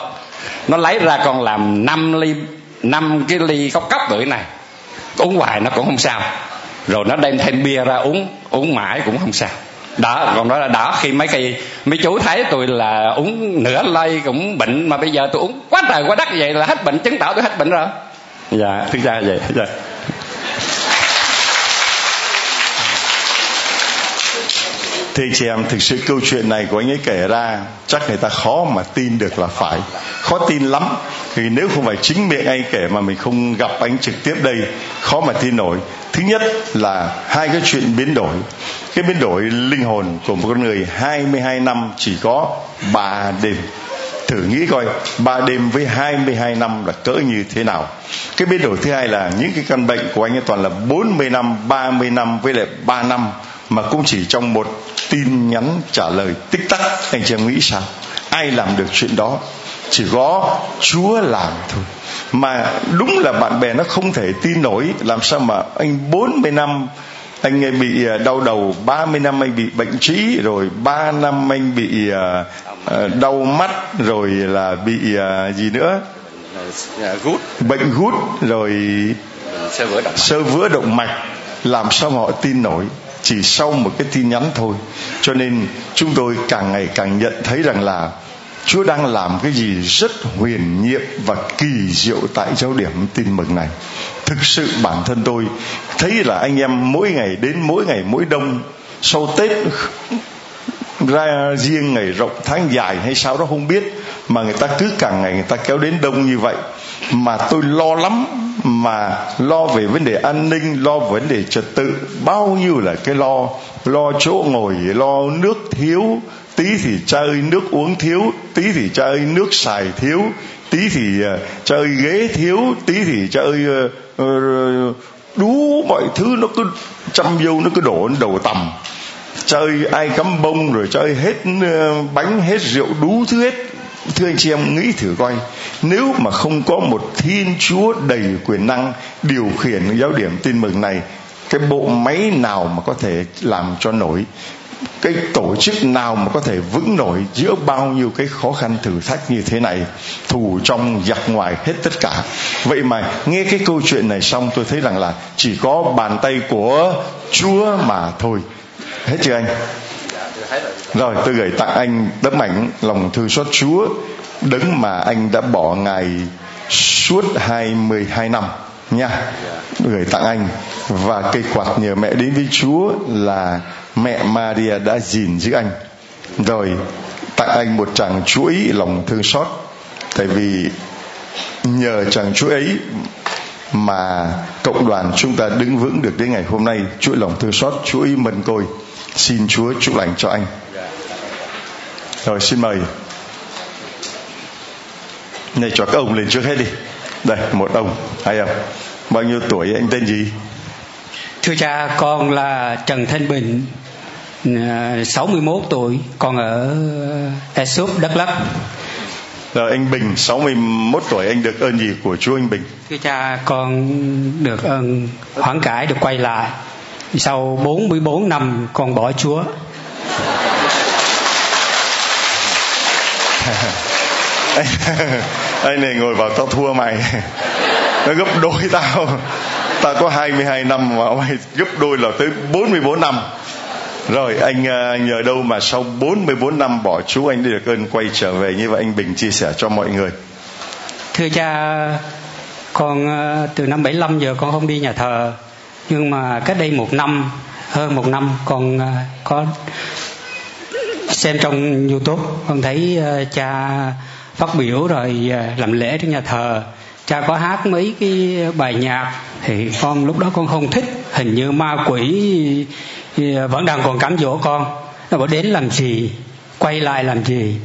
Nó lấy ra còn làm năm ly năm cái ly cốc cốc bữa này, uống hoài nó cũng không sao. Rồi nó đem thêm bia ra uống uống mãi cũng không sao. Đó, còn đó là đó, khi mấy kỳ mấy chú thấy tôi là uống nửa ly cũng bệnh mà bây giờ tôi uống quá trời quá đất vậy là hết bệnh, chứng tỏ tôi hết bệnh rồi. Dạ thực ra vậy dạ. Thưa chị em, thực sự câu chuyện này của anh ấy kể ra chắc người ta khó mà tin được là phải. Khó tin lắm. thì nếu không phải chính miệng anh kể mà mình không gặp anh trực tiếp đây, khó mà tin nổi. Thứ nhất là hai cái chuyện biến đổi. Cái biến đổi linh hồn của một con người 22 năm chỉ có 3 đêm thử nghĩ coi ba đêm với 22 năm là cỡ như thế nào cái biến đổi thứ hai là những cái căn bệnh của anh ấy toàn là 40 năm 30 năm với lại 3 năm mà cũng chỉ trong một tin nhắn trả lời tích tắc. Anh chị em nghĩ sao? Ai làm được chuyện đó? Chỉ có chúa làm thôi. Mà đúng là bạn bè nó không thể tin nổi. Làm sao mà anh 40 năm anh ấy bị à, đau đầu 30 năm anh bị bệnh trí rồi 3 năm anh bị uh, đau mắt rồi là bị gì nữa? Gút bệnh gút rồi sơ vữa động sơ vữa động mạch. Làm sao mà họ tin nổi chỉ sau một cái tin nhắn thôi cho nên chúng tôi càng ngày càng nhận thấy rằng là Chúa đang làm cái gì rất huyền nhiệm và kỳ diệu tại giáo điểm tin mừng này. Thực sự bản thân tôi thấy là anh em mỗi ngày đến mỗi ngày mỗi đông, sau Tết ra riêng ngày rộng tháng dài hay sao đó không biết, mà người ta cứ càng ngày người ta kéo đến đông như vậy, mà tôi lo lắm mà lo về vấn đề an ninh lo về vấn đề trật tự bao nhiêu là cái lo lo chỗ ngồi lo nước thiếu tí thì chơi nước uống thiếu tí thì chơi nước xài thiếu tí thì ờ, chơi ghế thiếu tí thì chơi ờ, ờ, uh, đú mọi thứ nó cứ chăm vô nó cứ đổ đầu tầm. Chơi ai cắm bông rồi chơi hết bánh hết rượu đú thứ hết thưa anh chị em, nghĩ thử coi, nếu mà không có một thiên chúa đầy quyền năng điều khiển giáo điểm tin mừng này, cái bộ máy nào mà có thể làm cho nổi? Cái tổ chức nào mà có thể vững nổi giữa bao nhiêu cái khó khăn thử thách như thế này, thù trong giặc ngoài hết tất cả? Vậy mà nghe cái câu chuyện này xong, tôi thấy rằng là chỉ có bàn tay của chúa mà thôi. Hết chưa anh? Rồi, tôi gửi tặng anh tấm ảnh lòng thương xót chúa đấng mà anh đã bỏ ngài suốt 22 năm nha. Gửi tặng anh và cây quạt nhờ mẹ đến với chúa là mẹ Maria đã gìn giữ anh. Rồi, tặng anh một chàng chuỗi lòng thương xót, tại vì nhờ chàng chuỗi ấy mà cộng đoàn chúng ta đứng vững được đến ngày hôm nay. Chuỗi lòng thương xót chuỗi mân côi xin Chúa chúc lành cho anh. Rồi xin mời. Này cho các ông lên trước hết đi. Đây một ông hai ông bao nhiêu tuổi anh tên gì? Thưa cha con là Trần Thanh Bình 61 tuổi còn ở Esup Đắk Lắk. Rồi anh Bình 61 tuổi anh được ơn gì của Chúa anh Bình? Thưa cha con được ơn hoán cải được quay lại sau 44 năm con bỏ Chúa. Anh này ngồi vào tao thua mày. Nó gấp đôi tao. Tao có 22 năm mà mày gấp đôi là tới 44 năm. Rồi anh uh, nhờ đâu mà sau 44 năm bỏ chú anh được ơn quay trở về? Như vậy anh Bình chia sẻ cho mọi người. Thưa cha con uh, từ năm 75 giờ con không đi nhà thờ nhưng mà cách đây một năm, hơn một năm con à, có xem trong youtube, con thấy à, cha phát biểu rồi à, làm lễ trong nhà thờ. Cha có hát mấy cái bài nhạc, thì con lúc đó con không thích. Hình như ma quỷ vẫn đang còn cám dỗ con. Nó bảo, đến làm gì? Quay lại làm gì?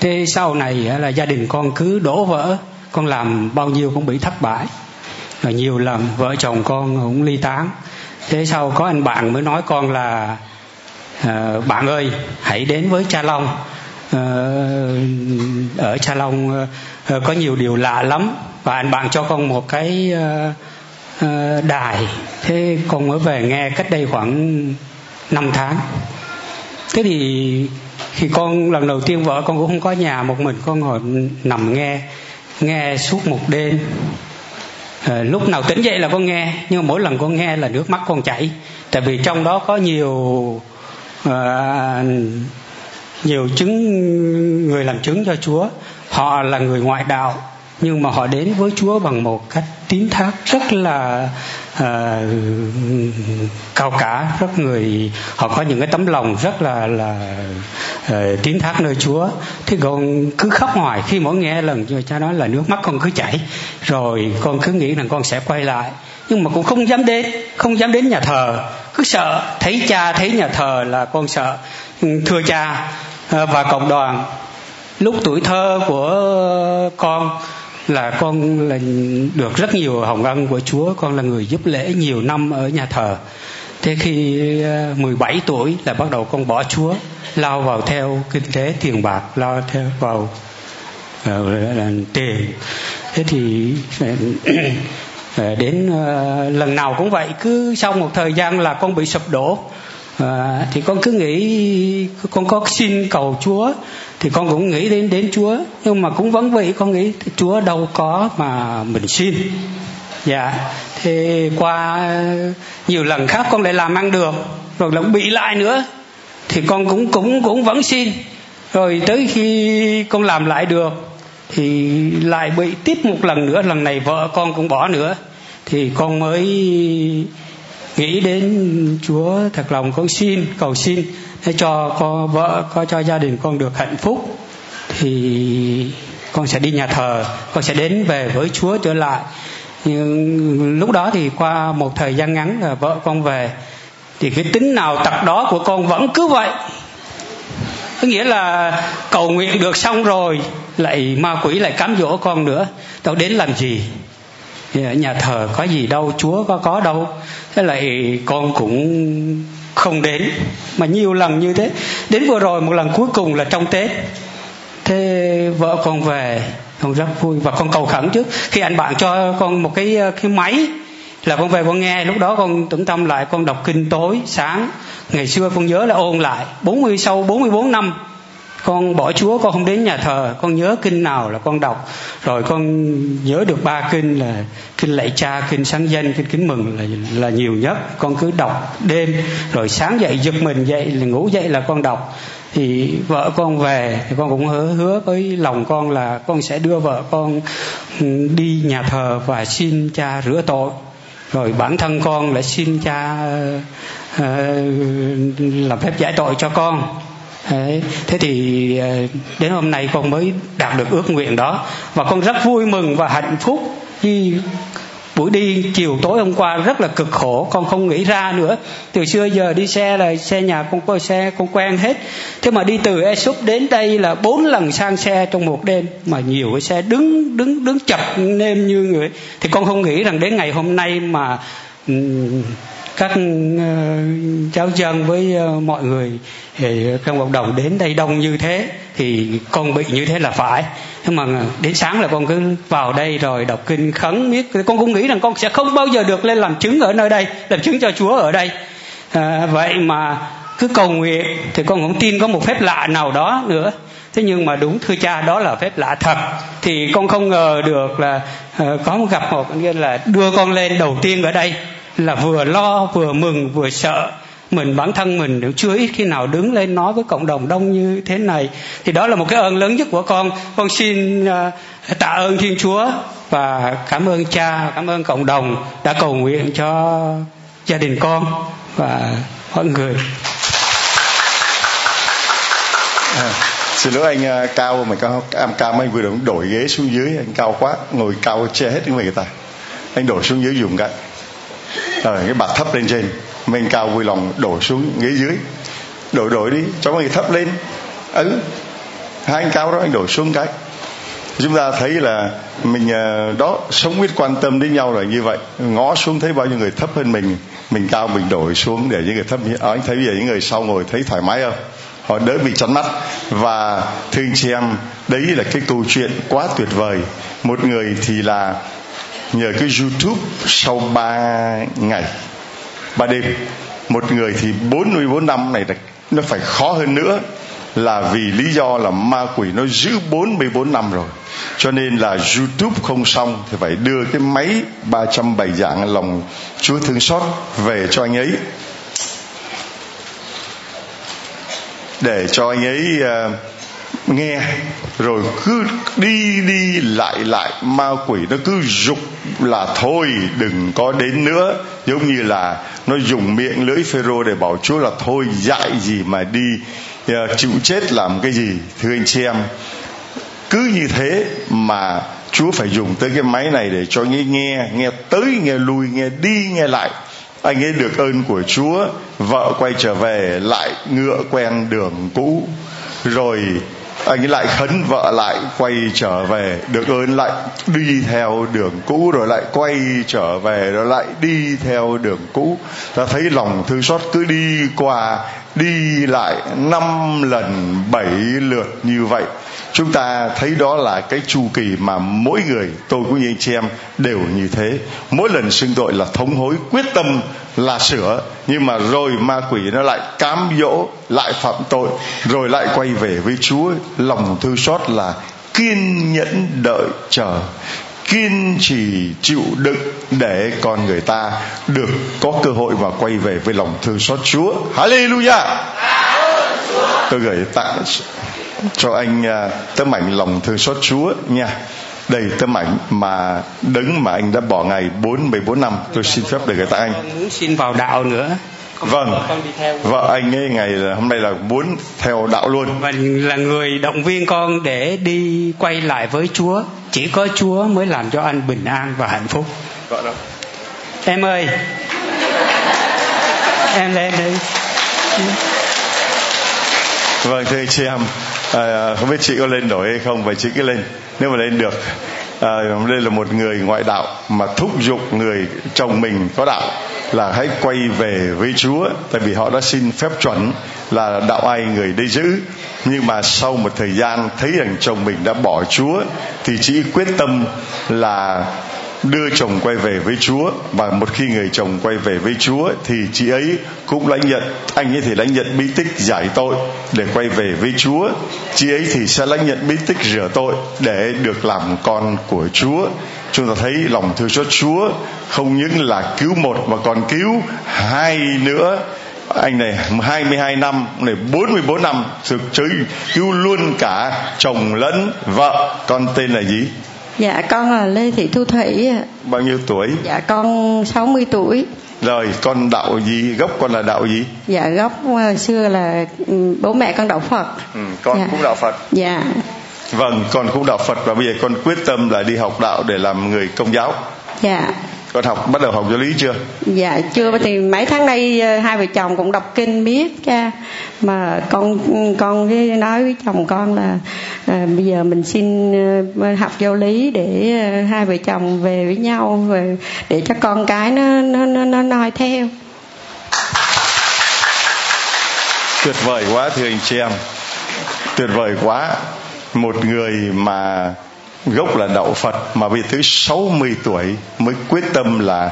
Thế sau này là gia đình con cứ đổ vỡ. Con làm bao nhiêu cũng bị thất bại rồi nhiều lần vợ chồng con cũng ly tán. Thế sau có anh bạn mới nói con là uh, bạn ơi hãy đến với cha long. Uh, ở cha long uh, có nhiều điều lạ lắm và anh bạn cho con một cái uh, uh, đài. Thế con mới về nghe cách đây khoảng 5 tháng. Thế thì khi con lần đầu tiên vợ con cũng không có nhà một mình con ngồi nằm nghe nghe suốt một đêm à, lúc nào tỉnh dậy là con nghe nhưng mà mỗi lần con nghe là nước mắt con chảy. Tại vì trong đó có nhiều à, nhiều chứng người làm chứng cho Chúa. Họ là người ngoại đạo nhưng mà họ đến với Chúa bằng một cách tín thác rất là uh, cao cả rất người họ có những cái tấm lòng rất là là uh, tín thác nơi Chúa. Thế con cứ khóc hoài khi mỗi nghe lần cha nói là nước mắt con cứ chảy rồi con cứ nghĩ rằng con sẽ quay lại. Nhưng mà cũng không dám đến không dám đến nhà thờ. Cứ sợ thấy cha thấy nhà thờ là con sợ. Thưa cha uh, và cộng đoàn lúc tuổi thơ của con là con là được rất nhiều hồng ân của Chúa. Con là người giúp lễ nhiều năm ở nhà thờ. Thế khi ờ, 17 tuổi là bắt đầu con bỏ Chúa lao vào theo kinh tế tiền bạc lao theo vào uh, tiền. Thế thì ờ, đến uh, lần nào cũng vậy cứ sau một thời gian là con bị sụp đổ. À, thì con cứ nghĩ con có xin cầu Chúa thì con cũng nghĩ đến đến Chúa, nhưng mà cũng vẫn vậy, con nghĩ Chúa đâu có mà mình xin. Dạ. Thì qua nhiều lần khác con lại làm ăn được, rồi lại bị lại nữa. Thì con cũng cũng cũng vẫn xin. Rồi tới khi con làm lại được, thì lại bị tiếp một lần nữa, lần này vợ con cũng bỏ nữa. Thì con mới nghĩ đến Chúa thật lòng con xin, cầu xin để cho có vợ, có cho gia đình con được hạnh phúc, thì con sẽ đi nhà thờ, con sẽ đến về với Chúa trở lại. Nhưng lúc đó thì qua một thời gian ngắn là vợ con về, thì cái tính nào tật đó của con vẫn cứ vậy. Có nghĩa là cầu nguyện được xong rồi, lại ma quỷ lại cám dỗ con nữa. Tao đến làm gì? Nhà thờ có gì đâu, chúa có có đâu. Thế lại con cũng không đến. Mà nhiều lần như thế. Đến vừa rồi, một lần cuối cùng là trong tết. Thế vợ con về con rất vui. Và con cầu khẩn trước. Khi anh bạn cho con một cái cái máy, là con về con nghe. Lúc đó con tưởng tâm lại, con đọc kinh tối, sáng. Ngày xưa con nhớ là ôn lại. 40 sau 44 năm con bỏ chúa con không đến nhà thờ. Con nhớ kinh nào là con đọc. Rồi con nhớ được ba kinh là kinh lạy cha kinh sáng danh kinh kính mừng là là nhiều nhất. Con cứ đọc đêm rồi sáng dậy giật mình dậy là ngủ dậy là con đọc. Thì vợ con về thì con cũng hứa hứa với lòng con là con sẽ đưa vợ con ừ, đi nhà thờ và xin cha rửa tội. Rồi bản thân con lại xin cha uh, làm phép giải tội cho con. Đấy. thế thì ờ, đến hôm nay con mới đạt được ước nguyện đó. Và con rất vui mừng và hạnh phúc. Khi buổi đi chiều tối hôm qua rất là cực khổ. Con không nghĩ ra nữa. Từ xưa giờ đi xe là xe nhà con coi xe, con quen hết. Thế mà đi từ e đến đây là bốn lần sang xe trong một đêm. Mà nhiều cái xe đứng đứng đứng chật nêm như người. Thì con không nghĩ rằng đến ngày hôm nay mà các ờ, giáo cháu dân với ờ, mọi người trong cộng đồng đến đây đông như thế thì con bị như thế là phải. Nhưng mà đến sáng là con cứ vào đây rồi đọc kinh khấn biết con cũng nghĩ rằng con sẽ không bao giờ được lên làm chứng ở nơi đây làm chứng cho chúa ở đây. À, vậy mà cứ cầu nguyện thì con cũng tin có một phép lạ nào đó nữa. Thế nhưng mà đúng thưa cha đó là phép lạ thật. Thì con không ngờ được là uh, có một gặp một nghĩa là đưa con lên đầu tiên ở đây là vừa lo vừa mừng vừa sợ. Mình bản thân mình đều chưa ít khi nào đứng lên nói với cộng đồng đông như thế này. Thì đó là một cái ơn lớn nhất của con. Con xin à, tạ ơn thiên chúa và cảm ơn cha cảm ơn cộng đồng đã cầu nguyện cho gia đình con và mọi người. À, xin lỗi anh uh, cao mà cao em cao anh vừa đổi ghế xuống dưới anh cao quá ngồi cao che hết người ta. Anh đổi xuống dưới dùng cái rồi cái bạt thấp lên trên. Mình cao vui lòng đổ xuống ghế dưới. Đổi đổi đi cho người thấp lên. Ừ hai anh cao đó anh đổ xuống cái. Chúng ta thấy là mình ờ, đó sống biết quan tâm đến nhau là như vậy. Ngó xuống thấy bao nhiêu người thấp hơn mình. Mình cao mình đổi xuống để những người thấp à, anh thấy bây giờ những người sau ngồi thấy thoải mái không? Họ đỡ bị chắn mắt. Và thưa anh chị em đấy là cái câu chuyện quá tuyệt vời. Một người thì là nhờ cái youtube sau ba ngày ba đêm một người thì 44 năm này nó phải khó hơn nữa là vì lý do là ma quỷ nó giữ 44 năm rồi. Cho nên là YouTube không xong thì phải đưa cái máy 307 dạng lòng Chúa thương xót về cho anh ấy. Để cho anh ấy uh, nghe. Rồi cứ đi đi, lại lại. Ma quỷ nó cứ dục là thôi, đừng có đến nữa. Giống như là nó dùng miệng lưỡi phêrô để bảo chúa là thôi, dạy gì mà đi ờ, chịu chết làm cái gì, thưa anh chị em. Cứ như thế mà chúa phải dùng tới cái máy này để cho nghe nghe nghe tới, nghe lui, nghe đi, nghe lại. Anh ấy được ơn của chúa, vợ quay trở về, lại ngựa quen đường cũ. Rồi anh ấy lại khấn vợ lại quay trở về, được ơn lại đi theo đường cũ, rồi lại quay trở về, rồi lại đi theo đường cũ. Ta thấy lòng thương xót cứ đi qua, đi lại năm lần bảy lượt như vậy. Chúng ta thấy đó là cái chu kỳ mà mỗi người, tôi cũng như anh chị em, đều như thế. Mỗi lần xưng tội là thống hối quyết tâm là sửa nhưng mà rồi ma quỷ nó lại cám dỗ, lại phạm tội, rồi lại quay về với chúa lòng thư xót là kiên nhẫn đợi chờ, kiên trì chịu đựng để con người ta được có cơ hội và quay về với lòng thương xót Chúa. Hallelujah. Tôi gửi tặng cho anh à, tấm ảnh lòng thương xót Chúa nha đây tấm ảnh mà đứng mà anh đã bỏ ngày 44 năm. Tôi xin phép để gửi tặng anh. Muốn xin vào đạo nữa. Vâng. vợ anh ấy ngày là hôm nay là muốn theo đạo luôn. Và là người động viên con để đi quay lại với Chúa. Chỉ có Chúa mới làm cho anh bình an và hạnh phúc. Vợ đâu? Em ơi. Em lên đi. Vâng thưa chị em. À, không biết chị có lên nổi hay không và chị cứ lên nếu mà lên được à, đây là một người ngoại đạo mà thúc giục người chồng mình có đạo là hãy quay về với Chúa tại vì họ đã xin phép chuẩn là đạo ai người đây giữ. Nhưng mà sau một thời gian thấy rằng chồng mình đã bỏ Chúa thì chị quyết tâm là đưa chồng quay về với Chúa. Và một khi người chồng quay về với Chúa thì chị ấy cũng lãnh nhận, anh ấy thì lãnh nhận bí tích giải tội để quay về với Chúa. Chị ấy thì sẽ lãnh nhận bí tích rửa tội để được làm con của Chúa. Chúng ta thấy lòng thương xót Chúa không những là cứu một mà còn cứu hai nữa. Anh này 22 năm này 44 năm sự chơi cứu luôn cả chồng lẫn vợ. Con tên là gì? Dạ con là Lê Thị Thu Thủy ạ. Bao nhiêu tuổi? Dạ con 60 tuổi. Rồi con đạo gì? Gốc con là đạo gì? Dạ gốc uh, xưa là um, bố mẹ con đạo Phật. Ừ, con dạ. cũng đạo Phật. Dạ. Vâng, con cũng đạo Phật và bây giờ con quyết tâm là đi học đạo để làm người công giáo. Dạ con học bắt đầu học giáo lý chưa? Dạ chưa. Thì mấy tháng nay ờ, hai vợ chồng cũng đọc kinh biết cha. Mà con con với nói với chồng con là à, bây giờ mình xin ờ, học giáo lý để hai vợ chồng về với nhau về để cho con cái nó nó nó nó noi theo. Tuyệt vời quá thưa anh chị em. Tuyệt vời quá. Một người mà gốc là đạo Phật, mà vì tới 60 tuổi mới quyết tâm là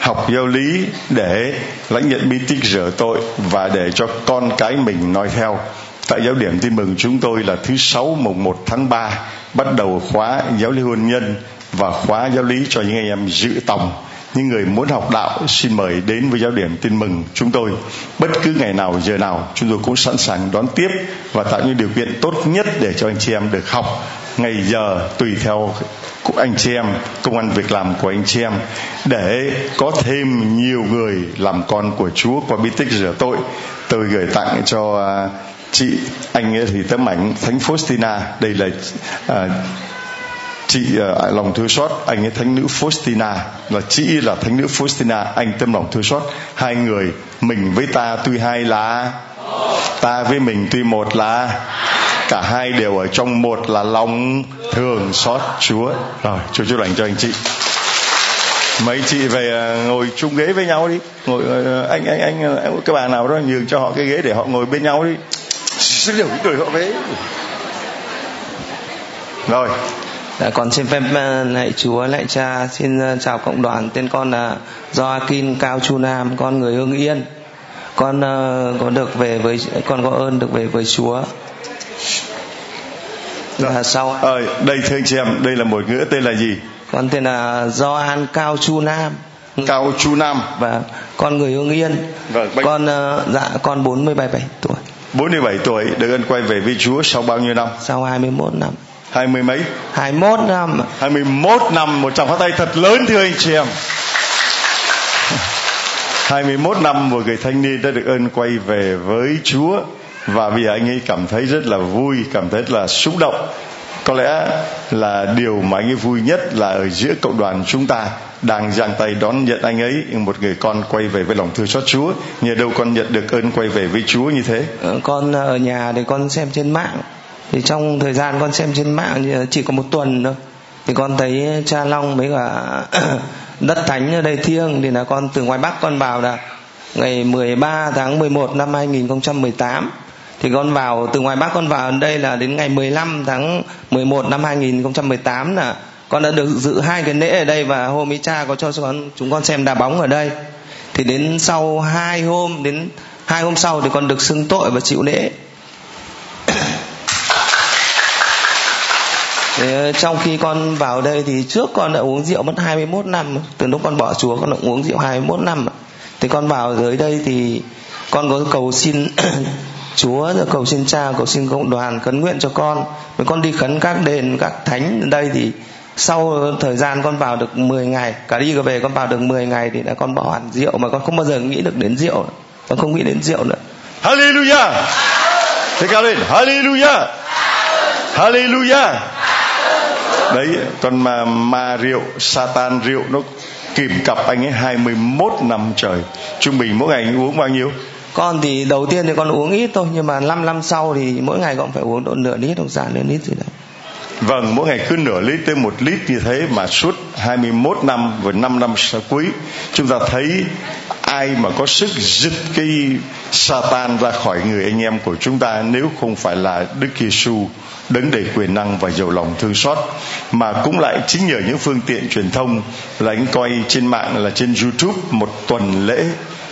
học giáo lý để lãnh nhận bí tích rửa tội và để cho con cái mình noi theo. Tại giáo điểm tin mừng chúng tôi là thứ sáu mùng 1 tháng 3 bắt đầu khóa giáo lý hôn nhân và khóa giáo lý cho những anh em dự tòng. Những người muốn học đạo xin mời đến với giáo điểm tin mừng chúng tôi. Bất cứ ngày nào, giờ nào, chúng tôi cũng sẵn sàng đón tiếp và tạo những điều kiện tốt nhất để cho anh chị em được học ngày giờ tùy theo của anh chị em công an việc làm của anh chị em để có thêm nhiều người làm con của Chúa qua bí tích rửa tội. Tôi gửi tặng cho à, chị anh ấy thì tấm ảnh thánh Faustina. Đây là à, chị uh, lòng thương xót. Anh ấy thánh nữ Faustina. Và chị là thánh nữ Faustina anh tâm lòng thương xót. Hai người mình với ta tuy hai là ta với mình tuy một là cả hai đều ở trong một là lòng thương xót Chúa rồi Chúa chúc lành cho anh chị mấy chị về uh, ngồi chung ghế với nhau đi ngồi uh, anh anh anh uh, các bạn nào đó nhường cho họ cái ghế để họ ngồi bên nhau đi điều đời họ về rồi Dạ, con xin phép lạy Chúa, lạy Cha, xin chào cộng đoàn. Tên con là Joaquin Cao Chu Nam, con người Hương Yên. Con uh, có được về với con có ơn được về với Chúa. Dạ. Và sau ờ, đây thưa anh chị em, đây là một ngữ tên là gì? con tên là Gioan Cao Chu Nam. Cao Chu Nam. Và con người Hương Yên. Vâng, bạch- Con uh, dạ con 47 tuổi, 47 tuổi được ân quay về với Chúa sau bao nhiêu năm? sau 21 năm. Hai mươi mấy? 21 năm. 21 năm một tràng pháo tay thật lớn thưa anh chị em 21 năm một người thanh niên đã được ơn quay về với Chúa và bây giờ anh ấy cảm thấy rất là vui, cảm thấy là xúc động. Có lẽ là điều mà anh ấy vui nhất là ở giữa cộng đoàn chúng ta đang giang tay đón nhận anh ấy, một người con quay về với lòng thương xót Chúa. Nhờ đâu con nhận được ơn quay về với Chúa như thế? Ờ, con ờ, ở nhà thì con xem trên mạng. Thì trong thời gian con xem trên mạng ờ, chỉ có một tuần thôi. Thì con thấy cha long với cả đất thánh ở đây thiêng, thì là con từ ngoài bắc con vào là ngày 13 tháng 11 năm 2018 thì con vào từ ngoài bắc con vào đây là đến ngày 15 tháng 11 năm 2018 là con đã được dự hai cái lễ ở đây và hôm ấy cha có cho con chúng con xem đá bóng ở đây. Thì đến sau hai hôm đến hai hôm sau thì con được xưng tội và chịu lễ. Thế trong khi con vào đây thì trước con đã uống rượu mất 21 năm từ lúc con bỏ chùa con đã uống rượu 21 năm. Thì con vào dưới đây thì con có cầu xin Chúa, rồi cầu xin cha, cầu xin cộng đoàn khấn nguyện cho con. Với con đi khấn các đền, các thánh ở đây thì sau thời gian con vào được 10 ngày, cả đi cả về, con vào được 10 ngày thì là con bỏ hẳn rượu mà con không bao giờ nghĩ được đến rượu nữa. con không nghĩ đến rượu nữa. Hallelujah. Thế cao lên Hallelujah. Hallelujah. Đấy còn mà ma rượu, Satan rượu nó kìm cặp anh ấy 21 năm trời. Trung bình mỗi ngày anh uống bao nhiêu? Con thì đầu tiên thì con uống ít thôi nhưng mà 5 năm sau thì mỗi ngày con phải uống độ nửa lít hoặc giả nửa lít gì đấy Vâng, mỗi ngày cứ nửa lít tới một lít như thế mà suốt 21 năm và 5 năm sau cuối chúng ta thấy ai mà có sức giật cái Satan ra khỏi người anh em của chúng ta nếu không phải là Đức Giêsu đấng đầy quyền năng và giàu lòng thương xót. Mà cũng lại chính nhờ những phương tiện truyền thông là anh coi trên mạng là trên YouTube một tuần lễ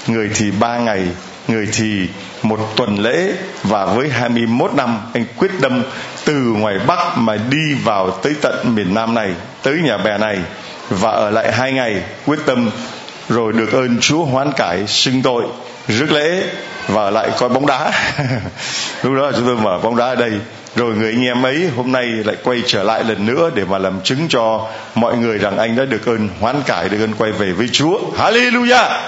người thì ba ngày người thì một tuần lễ và với 21 năm, anh quyết tâm từ ngoài Bắc mà đi vào tới tận miền Nam này, tới nhà bè này. Và ở lại hai ngày, quyết tâm rồi được ơn Chúa hoán cải xưng tội, rước lễ và ở lại coi bóng đá. Lúc đó chúng tôi mở bóng đá ở đây. Rồi người anh em ấy hôm nay lại quay trở lại lần nữa để mà làm chứng cho mọi người rằng anh đã được ơn hoán cải, được ơn quay về với Chúa. Hallelujah!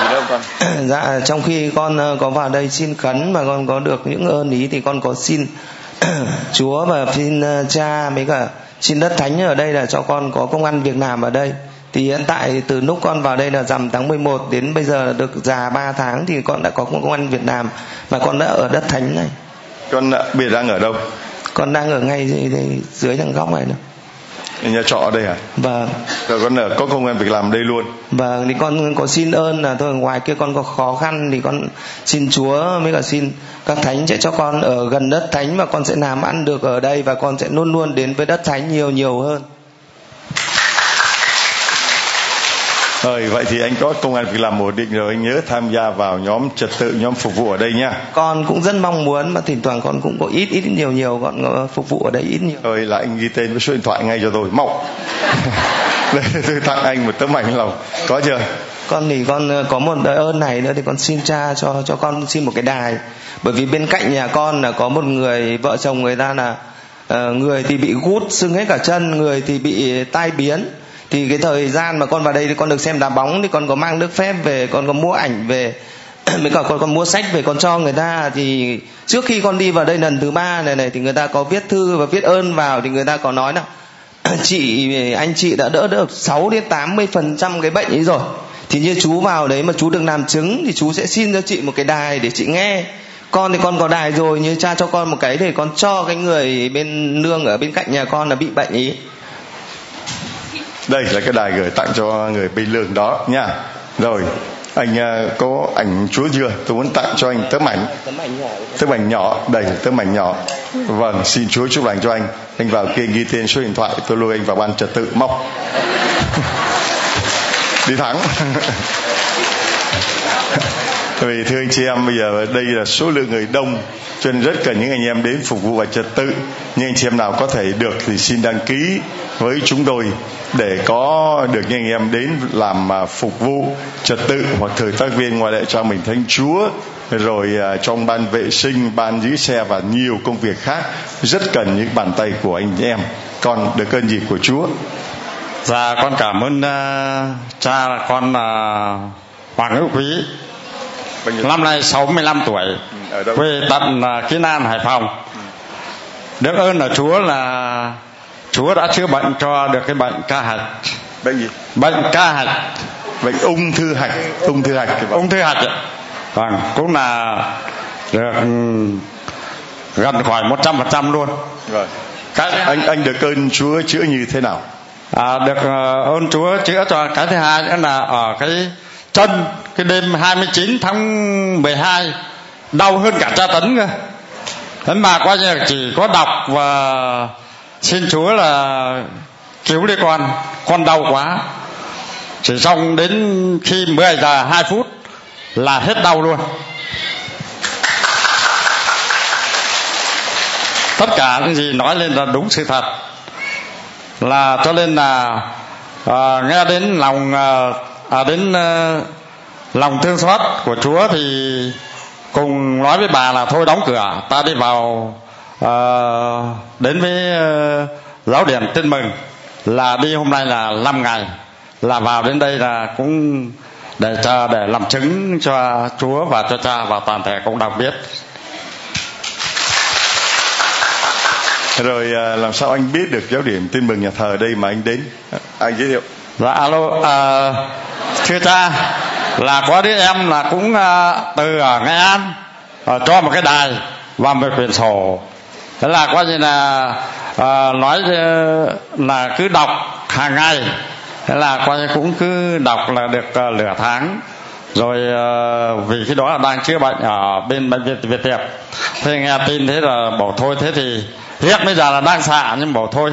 Gì đâu con. Dạ trong khi con ờ, có vào đây xin khấn mà con có được những ơn ý thì con có xin Chúa và xin ờ, cha với cả xin đất thánh ở đây là cho con có công ăn việc làm ở đây. Thì hiện tại từ lúc con vào đây là rằm tháng 11 đến bây giờ được già 3 tháng thì con đã có công ăn Việt Nam và con đã ở đất thánh này. Con ờ, giờ đang ở đâu? Con đang ở ngay dưới thằng góc này nữa nhà trọ ở đây à và rồi con ở có công an việc làm đây luôn. Và thì con có xin ơn là thôi ngoài kia con có khó khăn thì con xin Chúa với cả xin các thánh sẽ cho con ở gần đất thánh và con sẽ làm ăn được ở đây và con sẽ luôn luôn đến với đất thánh nhiều nhiều hơn rồi vậy thì anh có công an việc làm ổn định rồi anh nhớ tham gia vào nhóm trật tự nhóm phục vụ ở đây nha con cũng rất mong muốn mà thỉnh thoảng con cũng có ít ít nhiều nhiều con có phục vụ ở đây ít nhiều. Rồi là anh ghi tên với số điện thoại ngay cho tôi mau đây tôi tặng anh một tấm ảnh lòng. Có chưa? Con thì con ờ, có một đời ơn này nữa thì con xin cha cho cho con xin một cái đài. Bởi vì bên cạnh nhà con là có một người vợ chồng người ta là uh, người thì bị gút sưng hết cả chân người thì bị tai biến thì cái thời gian mà con vào đây thì con được xem đá bóng thì con có mang nước phép về, con có mua ảnh về, mới cả con còn mua sách về con cho người ta. Thì trước khi con đi vào đây lần thứ ba này này thì người ta có viết thư và viết ơn vào thì người ta có nói là chị, anh chị đã đỡ được 6 đến 80 phần trăm cái bệnh ấy rồi. Thì như chú vào đấy mà chú được làm chứng thì chú sẽ xin cho chị một cái đài để chị nghe. Con thì con có đài rồi, như cha cho con một cái để con cho cái người bên nương ở bên cạnh nhà con là bị bệnh ý đây là cái đài gửi tặng cho người bên lương đó nha. Rồi anh uh, có ảnh chúa chưa tôi muốn tặng cho anh tấm ảnh. Tấm ảnh nhỏ. Đây tấm ảnh nhỏ. Vâng xin chúa chúc lành cho anh. Anh vào kia ghi tên số điện thoại tôi lôi anh vào ban trật tự móc. Đi thắng vì thưa anh chị em bây giờ đây là số lượng người đông cho nên rất cần những anh em đến phục vụ và trật tự. Nhưng anh chị em nào có thể được thì xin đăng ký với chúng tôi để có được những anh em đến làm à, phục vụ trật tự hoặc thời tác viên ngoài lệ cho mình thánh chúa. Rồi à, trong ban vệ sinh ban giữ xe và nhiều công việc khác rất cần những bàn tay của anh em. Con được ơn gì của chúa? Dạ con cảm ơn uh, cha là con uh, hoàng hữu quý năm nay 65 tuổi ừ, quê tận uh, Kiến An Hải Phòng. Ừ. được ơn là Chúa là Chúa đã chữa bệnh cho được cái bệnh ca hạch. Bệnh gì? Bệnh ca hạch. Bệnh ung thư hạch. Ung thư hạch. Ung thư hạch vâng cũng là được ừ, gần khỏi một trăm phần trăm luôn. Rồi. Cái anh anh được ơn Chúa chữa như thế nào? À, được ờ, ơn Chúa chữa cho cái thứ hai nữa là ở cái chân cái đêm 29 tháng 12 đau hơn cả tra tấn cơ. Thế mà coi như chỉ có đọc và xin Chúa là cứu đi con con đau quá. Chỉ xong đến khi 10 giờ 2 phút là hết đau luôn. Tất cả những gì nói lên là đúng sự thật. Là cho nên là à, nghe đến lòng à, à, đến uh, lòng thương xót của Chúa thì cùng nói với bà là thôi đóng cửa ta đi vào uh, đến với uh, giáo điểm tin mừng là đi hôm nay là 5 ngày là vào đến đây là cũng để cho để làm chứng cho Chúa và cho cha và toàn thể cộng đồng biết. Rồi làm sao anh biết được giáo điểm tin mừng nhà thờ đây mà anh đến? Anh giới thiệu dạ alo à, thưa cha là có đứa em là cũng à, từ ở nghệ an à, cho một cái đài và một quyển sổ. Thế là coi như là à, nói à, là cứ đọc hàng ngày. Thế là coi như cũng cứ đọc là được à, uh, nửa tháng. Rồi uh, vì khi đó là đang chữa bệnh ở bên bệnh viện Việt Tiệp thế nghe tin thế là bỏ thôi thế thì hiện bây giờ là đang xạ nhưng bỏ thôi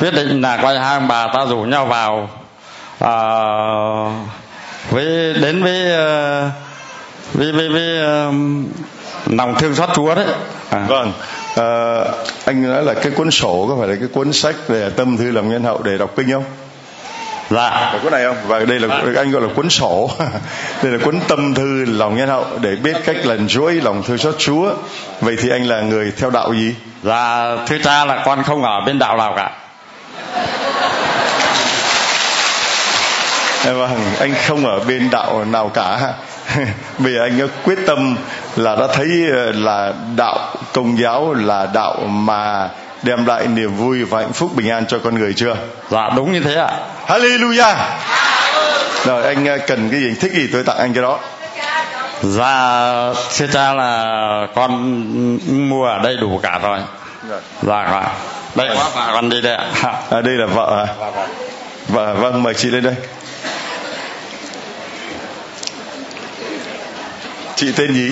quyết định là coi hai ông bà ta rủ nhau vào uh, với đến với uh, với với, với uh, lòng thương xót Chúa đấy. À. vâng. À, anh nói là cái cuốn sổ có phải là cái cuốn sách về tâm thư lòng nhân hậu để đọc kinh không? Dạ. Phải cuốn này không? Và đây là dạ. anh gọi là cuốn sổ. Đây là cuốn tâm thư lòng nhân hậu để biết cách lần chuỗi lòng thương xót chúa. Vậy thì anh là người theo đạo gì? Dạ thưa cha là con không ở bên đạo nào cả vâng anh không ở bên đạo nào cả. Vì anh quyết tâm là đã thấy ờ, là đạo công giáo là đạo mà đem lại niềm vui và hạnh phúc bình an cho con người chưa? Dạ đúng như thế ạ. Hallelujah! Rồi anh ờ, cần cái gì? Thích gì tôi tặng anh cái đó. Dạ thưa cha là con mua ở đây đủ cả rồi. Dạ. Dạ, dạ. đây quá vợ con đi đây ạ. À, đây là vợ à? Vợ vâng mời chị lên đây chị tên gì?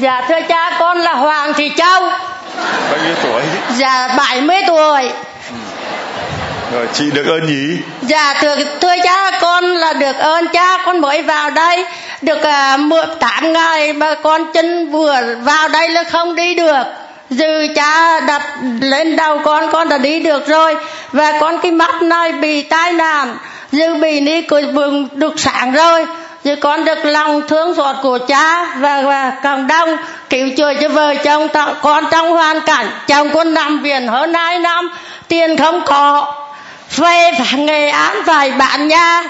Dạ thưa cha con là hoàng thị châu. Bao nhiêu tuổi? Dạ 70 tuổi. Rồi chị được ơn gì? Dạ thưa thưa cha con là được ơn cha con mới vào đây. Được uh, mười tám ngày mà con chân vừa vào đây là không đi được. Dư cha đặt lên đầu con con đã đi được rồi. Và con cái mắt này bị tai nạn. Dư bị của bừng được sáng rồi chứ con được lòng thương xót của cha và và cộng đồng, cứu chữa cho vợ chồng con trong hoàn cảnh chồng con nằm viện hơn hai năm, tiền không có về nghề án, phải bạn nha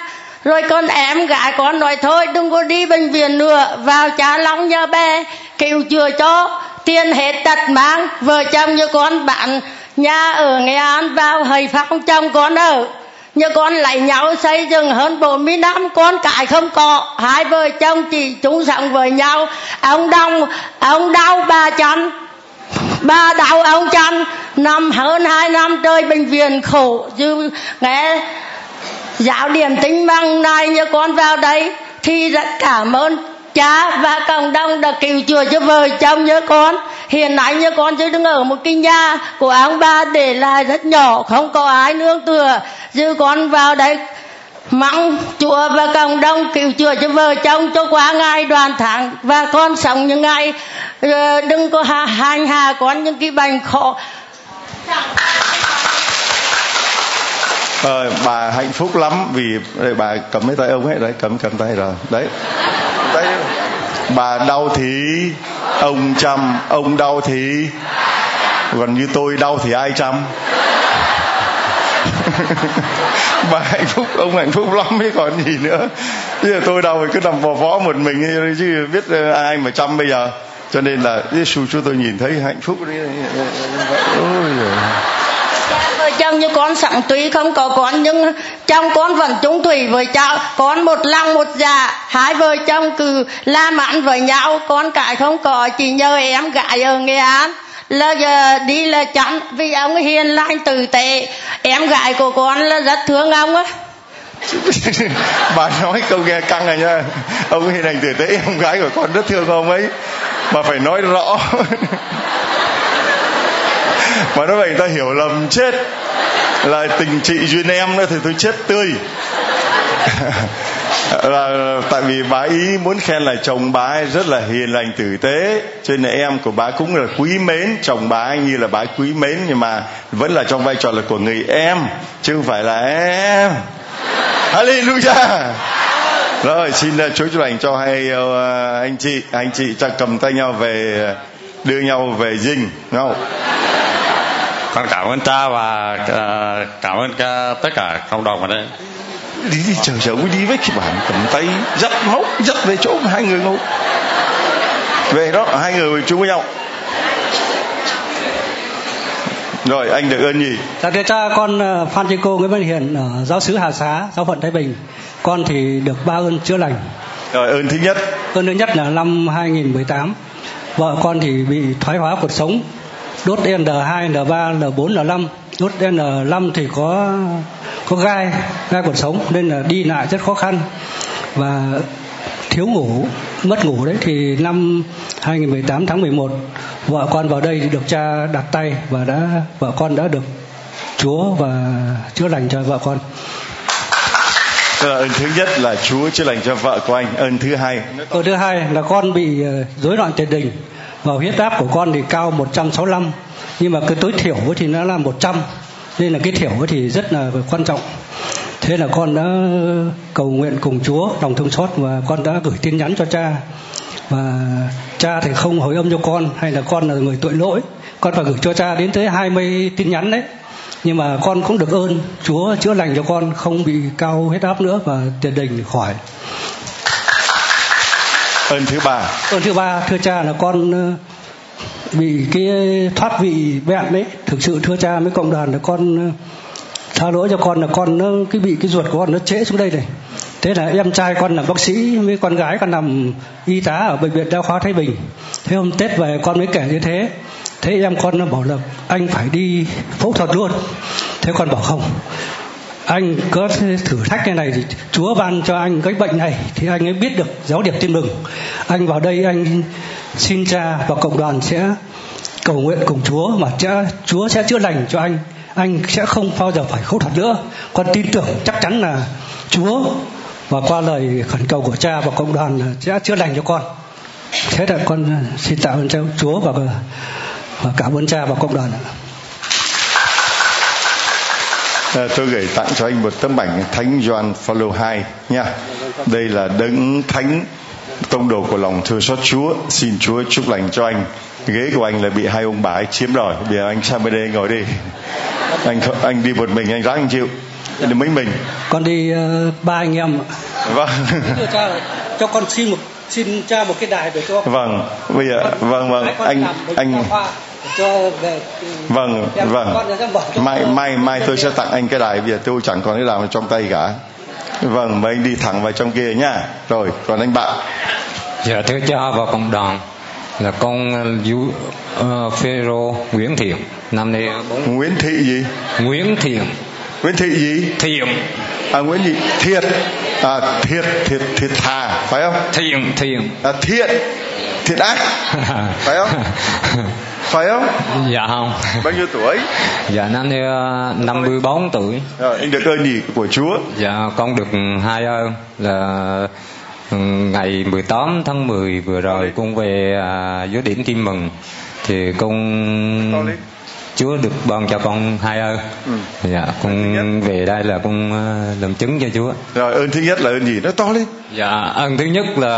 rồi con em gái con nói thôi, đừng có đi bệnh viện nữa, vào cha long nhà bè, cứu chữa cho. Tiền hết tật mang, vợ chồng như con bạn nhà ở nghệ an, vào hầy phong chồng con ở như con lại nhau xây dựng hơn 40 năm, con cái không có. Hai vợ chồng chỉ chung sống với nhau. Ông đông, ông đau ba chân ba đau, ông chân năm, hơn hai năm trời bệnh viện khổ. Chứ nghe giáo điểm tính bằng này như con vào đây thì rất cảm ơn cha và cộng đồng đã cứu chữa cho vợ chồng như con. Hiện nay như con chứ đứng ở một cái nhà của ông bà để lại rất nhỏ, không có ai nương tựa. Dư con vào đây mong chùa và cộng đồng cứu chữa cho vợ chồng cho qua ngày đoàn tháng và con sống những ngày ờ, đừng có hành hạ con những cái bệnh khổ ờ, bà hạnh phúc lắm vì đây, bà cầm mấy tay ông ấy. Đấy cầm cầm tay rồi. Đấy. Đấy bà đau thì ông chăm ông đau thì còn như tôi đau thì ai chăm? Bà hạnh phúc ông hạnh phúc lắm mới còn gì nữa. Bây giờ tôi đau thì cứ nằm vò võ một mình chứ biết ờ, ai mà chăm bây giờ. Cho nên là Giêsu cho tôi nhìn thấy hạnh phúc đấy. Ôi vợ chồng như con sẵn tuy không có con, nhưng trong con vẫn chung thủy với cháu con một lòng một dạ hai vợ chồng cứ la mãn với nhau. Con cái không có, chỉ nhờ em gái ở nghệ an. Là giờ đi là chắn vì ông hiền lành tử tế. Em gái của con là rất thương ông á. Bà nói câu nghe căng này nha. Ông hiền lành tử tế, em gái của con rất thương ông ấy. Mà phải nói rõ. mà nói vậy người ta hiểu lầm chết. Là tình chị duyên em nữa thì tôi chết tươi. Là tại vì bà ý muốn khen là chồng bà ấy rất là hiền lành tử tế. Cho nên em của bà cũng là quý mến chồng bà ấy như là bà ấy quý mến nhưng mà vẫn là trong vai trò là của người em chứ không phải là em. Hallelujah! Rồi xin uh, chúa chúc lành cho hai uh, anh chị anh chị ta cầm tay nhau về đưa nhau về dinh nhau không? Con cảm ơn cha và uh, cảm ơn cả, tất cả cộng đồng ở đây. Đi đi chờ chờ đi với cái bạn cầm tay dắt móc dắt về chỗ hai người ngồi. Về đó hai người chung với nhau. Rồi anh được ơn gì? Dạ thưa cha con ờ, phan Chi cô nguyễn văn hiền ở giáo sứ hà xá giáo phận thái bình. Con thì được ba ơn chữa lành. Rồi ơn thứ nhất. Ơn thứ nhất là năm 2018 vợ con thì bị thoái hóa cuộc sống đốt N2, N3, N4, N5 đốt N5 thì có có gai gai cuộc sống nên là đi lại rất khó khăn. Và thiếu ngủ mất ngủ đấy thì năm 2018 tháng 11 vợ con vào đây thì được cha đặt tay và đã vợ con đã được Chúa và chữa lành cho vợ con. Tức là ơn thứ nhất là Chúa chữa lành cho vợ của anh. Ơn thứ hai ơn thứ hai là con bị ờ, rối loạn tiền đình và huyết áp của con thì cao 165 nhưng mà cái tối thiểu thì nó là 100 nên là cái thiểu thì rất là quan trọng. Thế là con đã cầu nguyện cùng Chúa, lòng thương xót và con đã gửi tin nhắn cho cha. Và cha thì không hồi âm cho con, hay là con là người tội lỗi. Con phải gửi cho cha đến tới 20 tin nhắn đấy. Nhưng mà con cũng được ơn Chúa chữa lành cho con, không bị cao huyết áp nữa và tiền đình khỏi ơn thứ ba. Ơn thứ ba, thưa cha, là con ờ, bị cái thoát vị bệnh đấy. Thực sự thưa cha với cộng đoàn là con ờ, tha lỗi cho con là con, nó, cái bị cái ruột của con nó trễ xuống đây này. Thế là em trai con là bác sĩ với con gái, con làm y tá ở bệnh viện đa khoa thái bình. Thế hôm tết về con mới kể như thế. Thế em con nó bảo là anh phải đi phẫu thuật luôn. Thế con bảo không anh có thử thách như này thì Chúa ban cho anh cái bệnh này thì anh ấy biết được giáo điệp tin mừng. Anh vào đây anh xin cha và cộng đoàn sẽ cầu nguyện cùng Chúa mà cha, Chúa sẽ chữa lành cho anh. Anh sẽ không bao giờ phải khâu thuật nữa. Con tin tưởng chắc chắn là Chúa và qua lời khẩn cầu của cha và cộng đoàn sẽ chữa lành cho con. Thế là con ờ, xin tạ ơn Chúa và và cảm ơn cha và cộng đoàn À, tôi gửi tặng cho anh một tấm ảnh Thánh Gioan Phaolô 2 nha. Đây là đấng thánh tông đồ của lòng thương xót Chúa. Xin Chúa chúc lành cho anh. Ghế của anh là bị hai ông bà ấy chiếm rồi. Bây giờ anh sang bên đây ngồi đi. Anh anh đi một mình anh ráng anh chịu. Đi mấy mình. con đi uh, ba anh em. Vâng. Cha cho con xin một xin cha một cái đài để cho Vâng. Bây giờ vâng vâng anh anh để cho về vâng em- vâng. mai mai mai tôi sẽ tặng anh cái đài bây giờ tôi chẳng còn cái nào trong tay cả. Vâng mà anh đi thẳng vào trong kia nhá rồi còn anh bạn. Dạ thưa cha và cộng đoàn là con Du uh, Phêrô Nguyễn Thiện. Năm nay bốn Nguyễn Thị gì? Nguyễn Thiện. Nguyễn Thị gì? Thiện. À Nguyễn gì? Thiệt. À Thiệt Thiệt Thiệt Thà phải không? Thiện Thiện. À Thiện. Thiệt ác. Phải không phải không? Dạ không. Bao nhiêu tuổi? Dạ năm ờ, 54 tuổi. Rồi anh được ơn gì của Chúa? Dạ con được hai ơn. Là ừ, ngày 18 tháng 10 vừa rồi con về à, dưới điểm tin mừng. Thì con. Chúa được ban cho con hai ơn. Ừ. dạ con về đây là con ờ, làm chứng cho Chúa. Rồi ơn thứ nhất là ơn gì nó to lên. Dạ ơn thứ nhất là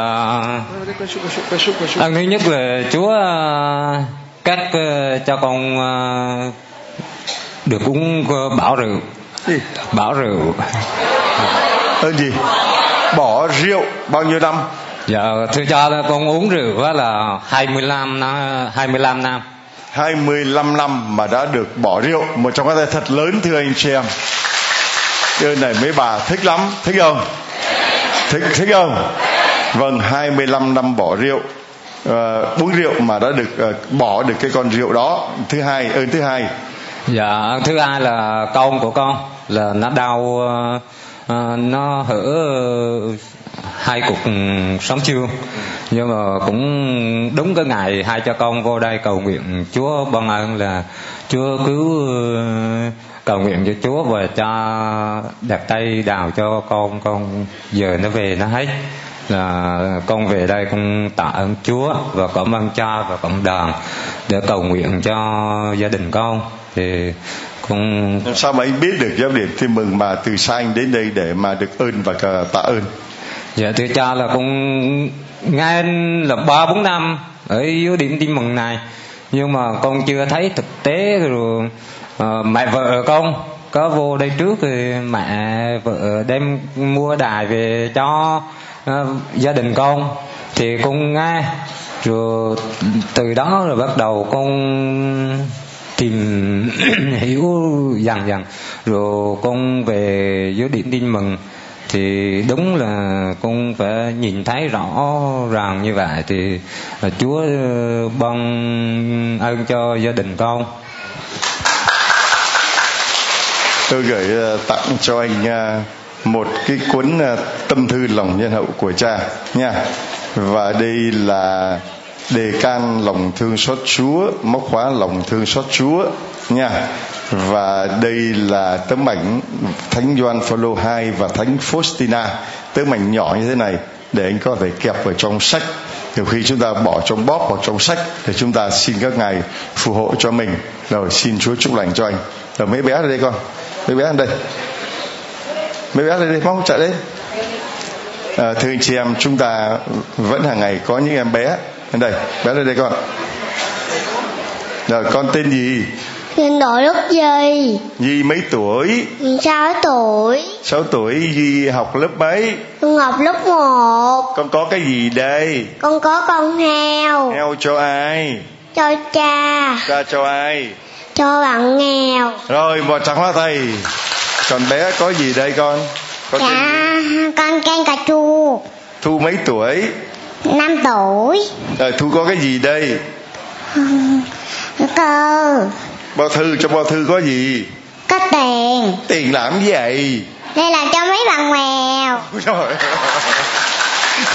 ơn thứ nhất là Chúa cắt ờ, cho con ờ, được uống ờ, bảo rượu. Gì? Bảo rượu. Ơn gì? Bỏ rượu bao nhiêu năm? Dạ thưa cha con uống rượu là 25 năm 25 năm. 25 năm mà đã được bỏ rượu. Một trong các tay thật lớn thưa anh chị em. Ơn này mấy bà thích lắm. Thích không? Thích thích không? Vâng 25 năm bỏ rượu Ờ, uh, uống rượu mà đã được uh, bỏ được cái con rượu đó. Thứ hai ơn thứ hai. Dạ thứ hai là con của con là nó đau uh, nó hở hai cục ừ, sống nhưng mà cũng đúng cái ngày hai cha con vô đây cầu nguyện Chúa ban ơn là Chúa cứu cầu nguyện cho Chúa và cho đặt tay đào cho con con giờ nó về nó hết là con về đây con tạ ơn Chúa và cảm ơn cha và cộng đoàn để cầu nguyện cho gia đình con. Thì con sao mà anh biết được giáo điểm? Tin mừng mà từ xa anh đến đây để mà được ơn và tạ ơn. Dạ thưa cha là con nghe là ba bốn năm ở dưới điểm tin mừng này nhưng mà con chưa thấy thực tế rồi ờ, mẹ vợ con có vô đây trước thì mẹ vợ đem mua đài về cho Ờ, gia đình con thì con nghe, rồi từ đó rồi bắt đầu con tìm hiểu dần dần. Rồi con về dưới điện tin mừng thì đúng là con phải nhìn thấy rõ ràng như vậy. Thì là Chúa ban ơn cho gia đình con. Tôi gửi ờ, tặng cho anh ờ, một cái cuốn ờ, tâm thư lòng nhân hậu của cha, nha. Và đây là đề can lòng thương xót Chúa, móc khóa lòng thương xót Chúa, nha. Và đây là tấm ảnh Thánh Gioan Phaolô 2 và Thánh Faustina. Tấm ảnh nhỏ như thế này để anh có thể kẹp vào trong sách. Nhiều khi chúng ta bỏ trong bóp hoặc trong sách để chúng ta xin các ngài phù hộ cho mình. Rồi xin Chúa chúc lành cho anh. Rồi mấy bé ở đây con? Mấy bé ở đây? Mấy bé lên đây mau chạy lên à, thưa anh chị em chúng ta vẫn hàng ngày có những em bé lên đây bé lên đây con rồi con tên gì Xin đổi lúc gì? Di mấy tuổi 6 tuổi. 6 tuổi Di học lớp mấy Con học lớp 1. Con có cái gì đây Con có con heo. Heo cho ai Cho cha. Cha cho ai Cho bạn nghèo. Rồi một tràng hoa thầy Còn bé có gì đây con tên Dạ, gì? con ken cà chua. Thu mấy tuổi 5 tuổi. Rồi Thu có cái gì đây Cơ. Bao thư trong bao thư có gì Có tiền. Tiền làm gì vậy Đây là cho mấy bạn nghèo. Trời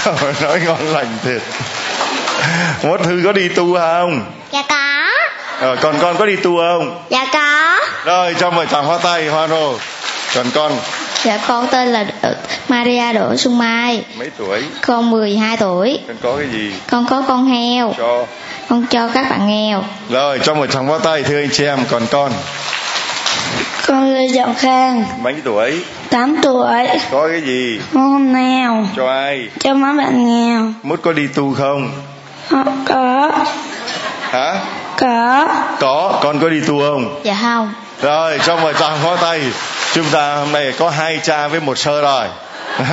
Trời nói ngon lành thiệt Mốt thư có đi tu không Dạ có. Rồi còn con có đi tu không Dạ có. Rồi cho một tràng hoa tay hoa rô Còn con? Dạ con tên là Đ- Maria Đỗ Xuân Mai. Mấy tuổi? Con 12 tuổi. Con có cái gì? Con có con heo. Cho. Con cho các bạn nghèo. Rồi cho một tràng hoa tay thưa anh chị em Còn con? Con Lê Trọng Khang. Mấy tuổi? 8 tuổi. Có cái gì? Con nghèo Cho ai? Cho mấy bạn nghèo. Mốt có đi tu không? Ờ, Có. Hả? Có. Có. Con có đi tu không? Dạ không rồi xong rồi toàn phó tay. Chúng ta hôm nay có hai cha với một sơ rồi.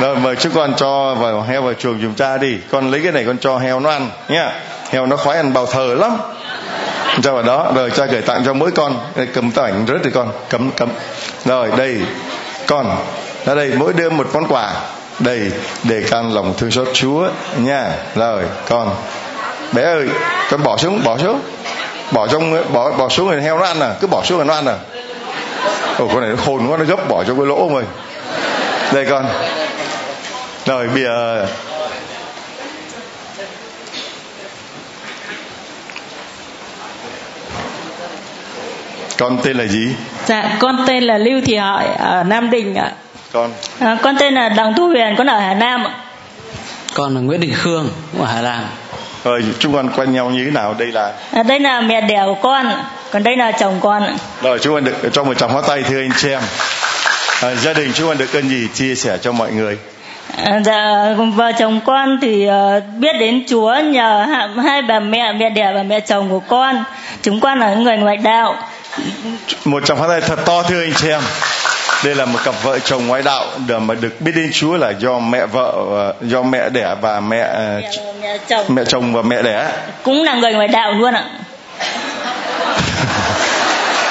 Rồi mời chúng con cho vào heo vào chuồng giùm cha đi. Con lấy cái này con cho heo nó ăn nhá. Heo nó khoái ăn bào thờ lắm. Cho vào đó rồi cha gửi tặng cho mỗi con. Đây, cầm tấm ảnh rớt thì con. Cấm cấm rồi đây con. Ở đây mỗi đứa một món quà. Đây để can lòng thương xót chúa nha rồi con. Bé ơi con bỏ xuống bỏ xuống bỏ trong bỏ bỏ xuống rồi heo nó ăn à? Cứ bỏ xuống rồi nó ăn à? Ồ con này nó khôn quá nó gấp bỏ cho cái lỗ rồi đây con. Rồi bây giờ con tên là gì? Dạ, con tên là Lưu Thị Hợi ở Nam Định ạ. con. À, con tên là Đặng Thu Huyền, con ở Hà Nam ạ. con là Nguyễn Đình Khương ở Hà Nam rồi chúng con quen nhau như thế nào? Đây là À, đây là mẹ đẻ của con, còn đây là chồng con rồi chúng con được cho một tràng hóa tay thưa anh chị em. À, gia đình chúng con được ơn gì chia sẻ cho mọi người? À, dạ, vợ chồng con thì ờ, biết đến Chúa nhờ hai bà mẹ, mẹ đẻ và mẹ chồng của con. Chúng con là người ngoại đạo. một tràng pháo tay thật to thưa anh chị em đây là một cặp vợ chồng ngoại đạo được mà được biết đến Chúa là do mẹ vợ do mẹ đẻ và mẹ ờ, Mẹ, mẹ chồng. mẹ chồng và mẹ đẻ. Cũng là người ngoại đạo luôn ạ.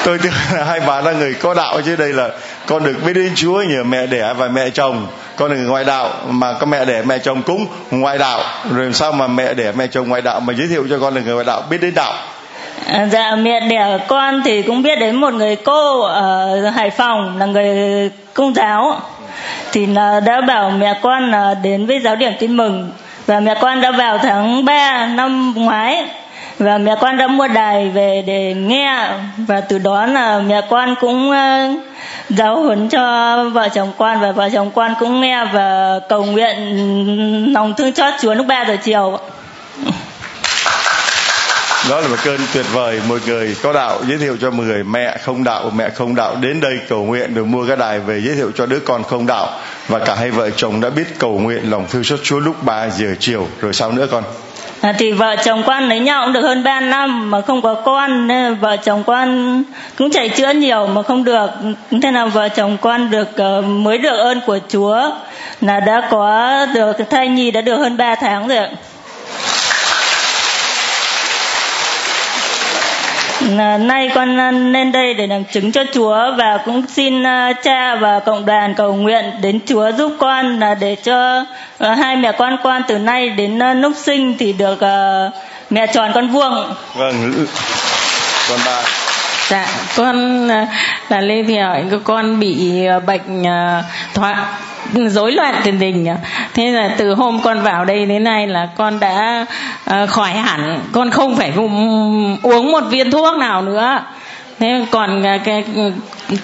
tôi tưởng là hai bà là người có đạo chứ đây là con được biết đến Chúa nhờ mẹ đẻ và mẹ chồng. Con là người ngoại đạo mà có mẹ đẻ mẹ chồng cũng ngoại đạo. Rồi sao mà mẹ đẻ mẹ chồng ngoại đạo mà giới thiệu cho con là người ngoại đạo biết đến đạo dạ, dạ mẹ đẻ con thì cũng biết đến một người cô ở Hải Phòng, là người công giáo. Thì là đã bảo mẹ con là đến với giáo điểm tin mừng. Và mẹ con đã vào tháng 3 năm ngoái. Và mẹ con đã mua đài về để nghe. Và từ đó là mẹ con cũng ờ, giáo huấn cho vợ chồng con. Và vợ chồng con cũng nghe và cầu nguyện lòng thương xót Chúa lúc 3 giờ chiều đó là một cơn tuyệt vời. Một người có đạo giới thiệu cho một người mẹ không đạo mẹ không đạo. Đến đây cầu nguyện được mua cái đài về giới thiệu cho đứa con không đạo. Và cả hai vợ chồng đã biết cầu nguyện lòng thương xót Chúa lúc 3 giờ chiều. Rồi sao nữa con? À, thì vợ chồng con lấy nhau cũng được hơn 3 năm mà không có con nên vợ chồng con cũng chạy chữa nhiều mà không được. Thế nào vợ chồng con được ờ, mới được ơn của Chúa là đã có được thai nhi đã được hơn 3 tháng rồi ạ. Nay con ờ, lên đây để làm chứng cho Chúa và cũng xin ờ, cha và cộng đoàn cầu nguyện đến Chúa giúp con là để cho ờ, hai mẹ con con từ nay đến ờ, lúc sinh thì được ờ, mẹ tròn con vuông. vâng con ba Dạ, con là Lê Thị Hợi, cái con bị bệnh thoát rối loạn tiền đình ạ. thế là từ hôm con vào đây đến nay là con đã ờ, khỏi hẳn con không phải uống một viên thuốc nào nữa thế còn à, cái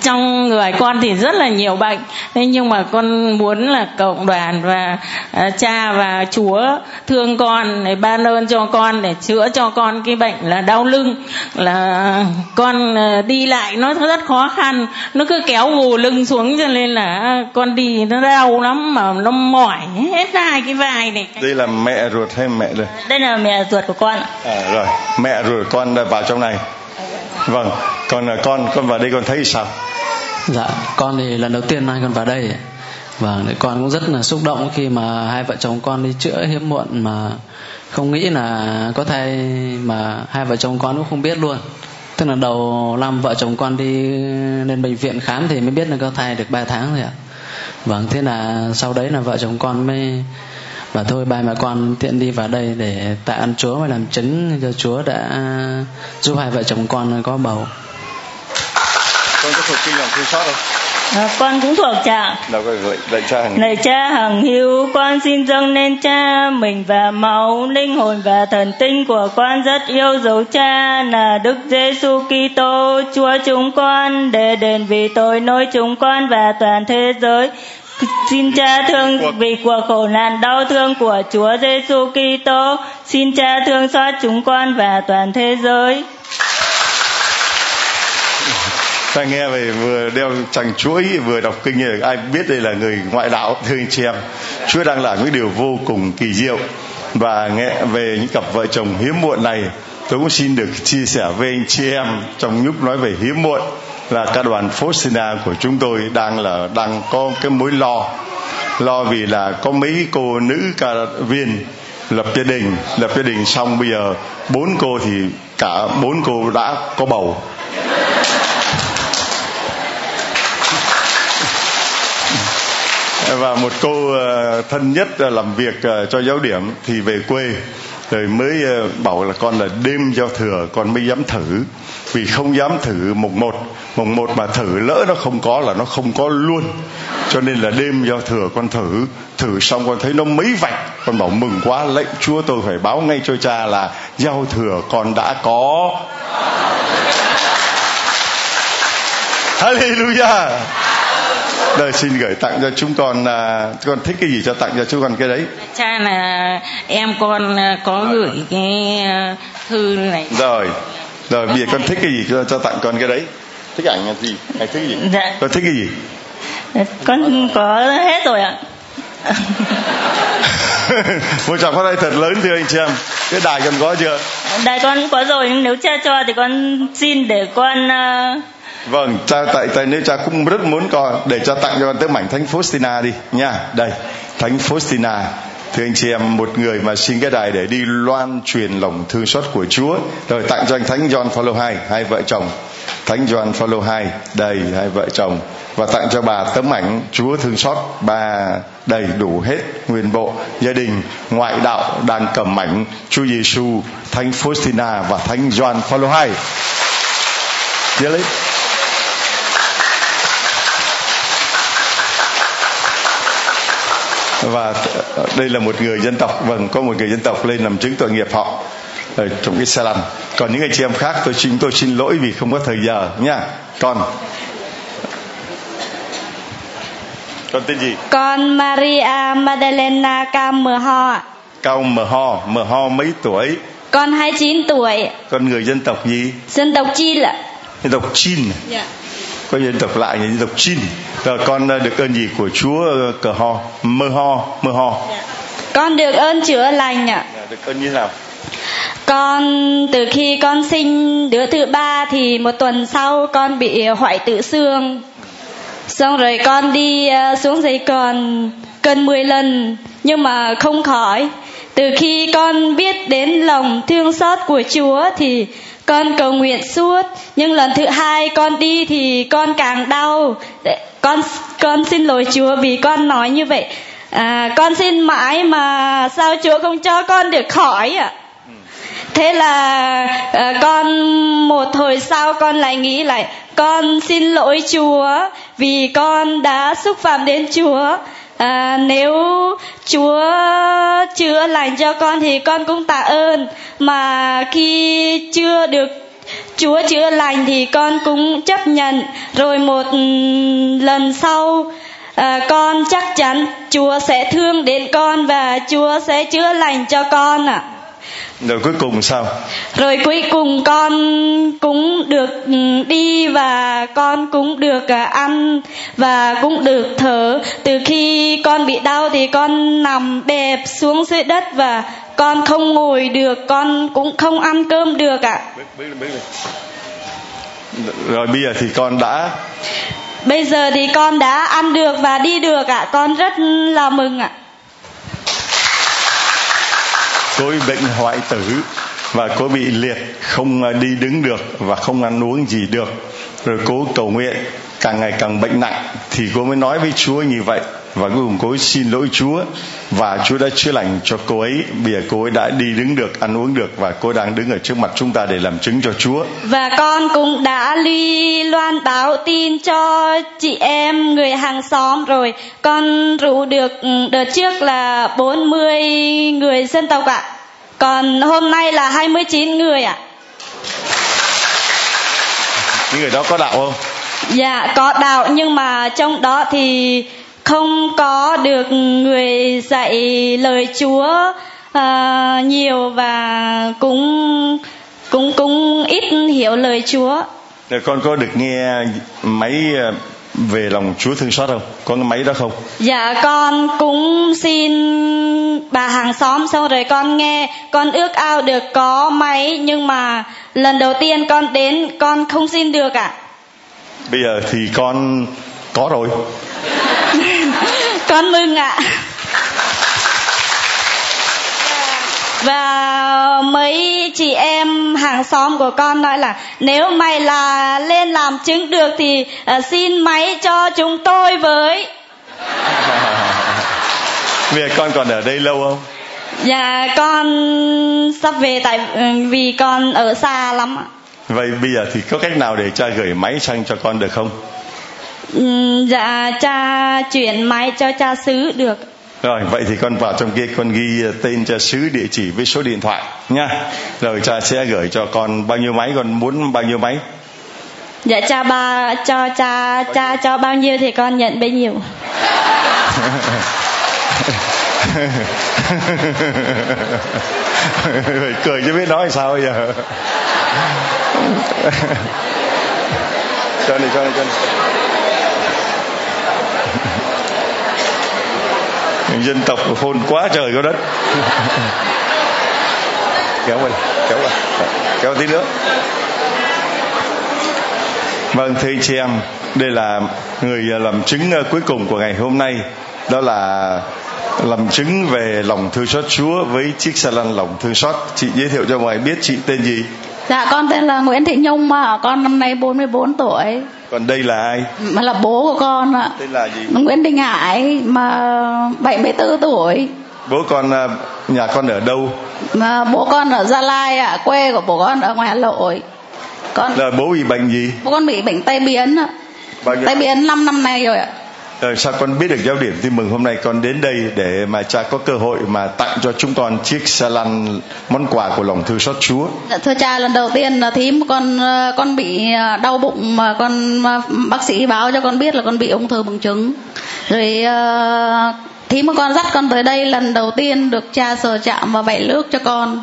trong người con thì rất là nhiều bệnh. Thế nhưng mà con muốn là cộng đoàn và à, cha và chúa thương con để ban ơn cho con để chữa cho con cái bệnh là đau lưng là con à, đi lại nó rất khó khăn. Nó cứ kéo gù lưng xuống cho nên là con đi nó đau lắm mà nó mỏi hết hai cái vai này. Đây là mẹ ruột hay mẹ đây? Đây là mẹ ruột của con à, rồi mẹ ruột con đã vào trong này. Vâng còn là con con vào đây con thấy sao? Dạ con thì lần đầu tiên nay con vào đây. Vâng, và con cũng rất là xúc động khi mà hai vợ chồng con đi chữa hiếm muộn mà không nghĩ là có thai mà hai vợ chồng con cũng không biết luôn. Tức là đầu năm vợ chồng con đi lên bệnh viện khám thì mới biết là có thai được 3 tháng rồi ạ. Vâng thế là sau đấy là vợ chồng con mới và thôi, ba mẹ con tiện đi vào đây để tạ ơn Chúa và làm chứng cho Chúa đã giúp hai vợ chồng con có bầu thuộc kinh lòng thương xót không à, con cũng thuộc cha đâu có gợi lại cha hàng Này cha hằng hiu con xin dâng lên cha mình và máu linh hồn và thần tinh của con rất yêu dấu cha là Đức Giêsu Kitô Chúa chúng con để đền vì tội lỗi chúng con và toàn thế giới. Xin cha thương vì cuộc khổ nạn đau thương của Chúa Giêsu Kitô. Xin cha thương xót chúng con và toàn thế giới ta nghe về vừa đeo chằng chuỗi, vừa đọc kinh này ai biết đây là người ngoại đạo, thưa anh chị em. Chúa đang làm những điều vô cùng kỳ diệu. Và nghe về những cặp vợ chồng hiếm muộn này, tôi cũng xin được chia sẻ với anh chị em trong lúc nói về hiếm muộn là các đoàn Fosina của chúng tôi đang là, đang có cái mối lo. Lo vì là có mấy cô nữ ca viên lập gia đình. Lập gia đình xong bây giờ bốn cô thì cả bốn cô đã có bầu. Dạ, và một cô ờ, thân nhất ờ, làm việc ờ, cho giáo điểm thì về quê. Rồi mới bảo là con là đêm giao thừa, con mới dám thử. Vì không dám thử mùng một mùng một mà thử lỡ nó không có là nó không có luôn. Cho nên là đêm giao thừa con thử thử xong con thấy nó mấy vạch. Con bảo mừng quá, lệnh chúa tôi phải báo ngay cho cha là giao thừa con đã có. Hallelujah! Đời xin gửi tặng cho chúng con à, con thích cái gì cho tặng cho chúng con cái đấy. Cha là em con à, có gửi cái à, thư này. Rồi rồi bây giờ con thích cái gì cho, cho tặng con cái đấy? Thích ảnh là gì? Hay thích gì? Dạ. con thích cái gì? Con có hết rồi ạ. Một tràng phát tay thật lớn thưa anh chị em. Cái đài con có chưa? Đài con có rồi nhưng nếu cha cho thì con xin để con uh, vâng. Cha tại tại nếu cha cũng rất muốn con, để cha tặng cho con tấm ảnh thánh Faustina đi, nha. Đây, thánh Faustina. Thưa anh chị em, một người mà xin cái đài để đi loan truyền lòng thương xót của Chúa. Rồi tặng cho anh thánh John Paul II hai vợ chồng. Thánh John Paul II đây, hai vợ chồng. Và tặng cho bà tấm ảnh Chúa thương xót. Bà đầy đủ hết nguyên bộ gia đình, ngoại đạo đàn cầm ảnh Chúa Giêsu thánh Faustina và thánh John Paul II Really? Và đây là một người dân tộc. Vâng có một người dân tộc lên làm chứng tội nghiệp họ ở trong cái xe lăn còn những anh chị em khác tôi xin tôi xin lỗi vì không có thời giờ nha. Con. Con tên gì? Con Maria Madalena Cao Mờ Ho Cao Mờ Ho Mờ Ho mấy tuổi? Con 29 tuổi. Con người dân tộc gì dân tộc Chin ạ. Dân tộc Chin dạ có dân tộc lại dân tộc Chin. Rồi con ờ, được ơn gì của Chúa ờ, cờ ho mơ ho mơ ho? Dạ. con được ơn chữa lành ạ. Dạ, được ơn như nào? Con từ khi con sinh đứa thứ ba thì một tuần sau con bị hoại tử xương. Xong rồi con đi ờ, xuống giấy còn cân 10 lần nhưng mà không khỏi. Từ khi con biết đến lòng thương xót của Chúa thì con cầu nguyện suốt nhưng lần thứ hai con đi thì con càng đau. Con con xin lỗi Chúa vì con nói như vậy. À, con xin mãi mà sao Chúa không cho con được khỏi ạ? Thế là à, con một hồi sau con lại nghĩ lại con xin lỗi Chúa vì con đã xúc phạm đến Chúa à, nếu Chúa chữa lành cho con thì con cũng tạ ơn mà khi chưa được Chúa chữa lành thì con cũng chấp nhận rồi một lần sau à, con chắc chắn Chúa sẽ thương đến con và Chúa sẽ chữa lành cho con ạ. À rồi cuối cùng sao? Rồi cuối cùng con cũng được ừ, đi và con cũng được à, ăn và cũng được thở. Từ khi con bị đau thì con nằm bẹp xuống dưới đất và con không ngồi được con cũng không ăn cơm được ạ. Rồi bây giờ thì con đã bây giờ thì con đã ăn được và đi được ạ. Con rất là mừng ạ cô bị bệnh hoại tử và cô bị liệt không à, đi đứng được và không ăn uống gì được. Rồi cố cầu nguyện, càng ngày càng bệnh nặng. Thì cô mới nói với Chúa như vậy và cuối cùng cô ấy xin lỗi Chúa. Và Chúa đã chữa lành cho cô ấy. Bây giờ cô ấy đã đi đứng được ăn uống được. Và cô đang đứng ở trước mặt chúng ta để làm chứng cho Chúa. Và con cũng đã ly loan báo tin cho chị em người hàng xóm rồi. Con rủ được đợt trước là 40 người dân tộc ạ. Còn hôm nay là 29 người ạ. Những người đó có đạo không? Dạ có đạo. Nhưng mà trong đó thì không có được người dạy lời Chúa uh, nhiều và cũng cũng cũng ít hiểu lời Chúa. Con có được nghe máy ờ, về lòng Chúa thương xót không? Có cái máy đó không? Dạ con cũng xin bà hàng xóm xong rồi con nghe con ước ao được có máy nhưng mà lần đầu tiên con đến con không xin được ạ. Bây giờ thì con có rồi. Con mừng ạ. và mấy chị em hàng xóm của con nói là nếu mày là lên làm chứng được thì uh, xin máy cho chúng tôi với Bây giờ con còn ở đây lâu không? dạ con sắp về tại ừ, vì con ở xa lắm ạ Vậy bây giờ thì có cách nào để cha gửi máy sang cho con được không? Dạ cha chuyển máy cho cha xứ được Rồi vậy thì con vào trong kia con ghi tên cha xứ địa chỉ với số điện thoại nha. Rồi cha sẽ gửi cho con bao nhiêu máy con muốn bao nhiêu máy. dạ cha ba cho cha cha cho bao nhiêu thì con nhận bấy nhiêu Phải cười chứ biết nói sao bây giờ. cho này cho này cho này. Dân tộc phôn quá trời có đất. Kéo vào kéo vào kéo tí nữa. Vâng thưa anh chị em đây là người làm chứng ờ, cuối cùng của ngày hôm nay. Đó là làm chứng về lòng thương xót Chúa với chiếc xe lăn lòng thương xót. Chị giới thiệu cho mọi người biết chị tên gì Dạ con tên là Nguyễn Thị Nhung mà con năm nay 44 tuổi còn đây là ai mà là bố của con ạ. tên là gì Nguyễn Đình Hải mà 74 tuổi. bố con ờ, nhà con ở đâu Mà bố con ở Gia Lai ạ, quê của bố con ở ngoài Hà Nội. Con là bố bị bệnh gì bố con bị bệnh tai biến ạ. bao nhiêu Tai biến 5 năm nay rồi ạ. Rồi sao con biết được giáo điểm tin mừng hôm nay con đến đây để mà cha có cơ hội mà tặng cho chúng con chiếc xe lăn món quà của lòng thương xót Chúa. Dạ, thưa cha lần đầu tiên là thím con ờ, con bị ờ, đau bụng mà con bác sĩ báo cho con biết là con bị ung thư buồng trứng. Rồi ờ, thím con dắt con tới đây lần đầu tiên được cha sờ chạm và vẩy nước cho con.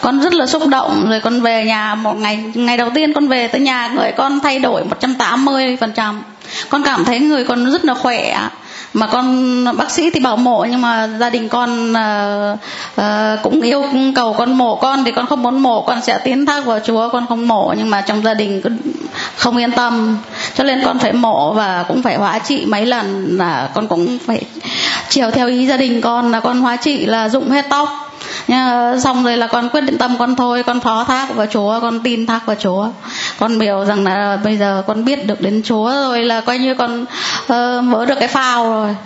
Con rất là xúc động rồi con về nhà một ngày ngày đầu tiên con về tới nhà người con thay đổi 180 phần trăm con cảm thấy người con rất là khỏe. Mà con bác sĩ thì bảo mổ nhưng mà gia đình con uh, uh, cũng yêu cầu con mổ con thì con không muốn mổ con sẽ tiến thác vào chúa con không mổ. Nhưng mà trong gia đình cứ không yên tâm. Cho nên con phải mổ và cũng phải hóa trị mấy lần. Là con cũng phải chiều theo ý gia đình con là con hóa trị là dụng hết tóc nhưng xong rồi là con quyết định tâm con thôi con phó thác vào chúa con tin thác vào chúa. Con biểu rằng là bây giờ con biết được đến chúa rồi là coi như con ờ, uh, vỡ được cái phao rồi.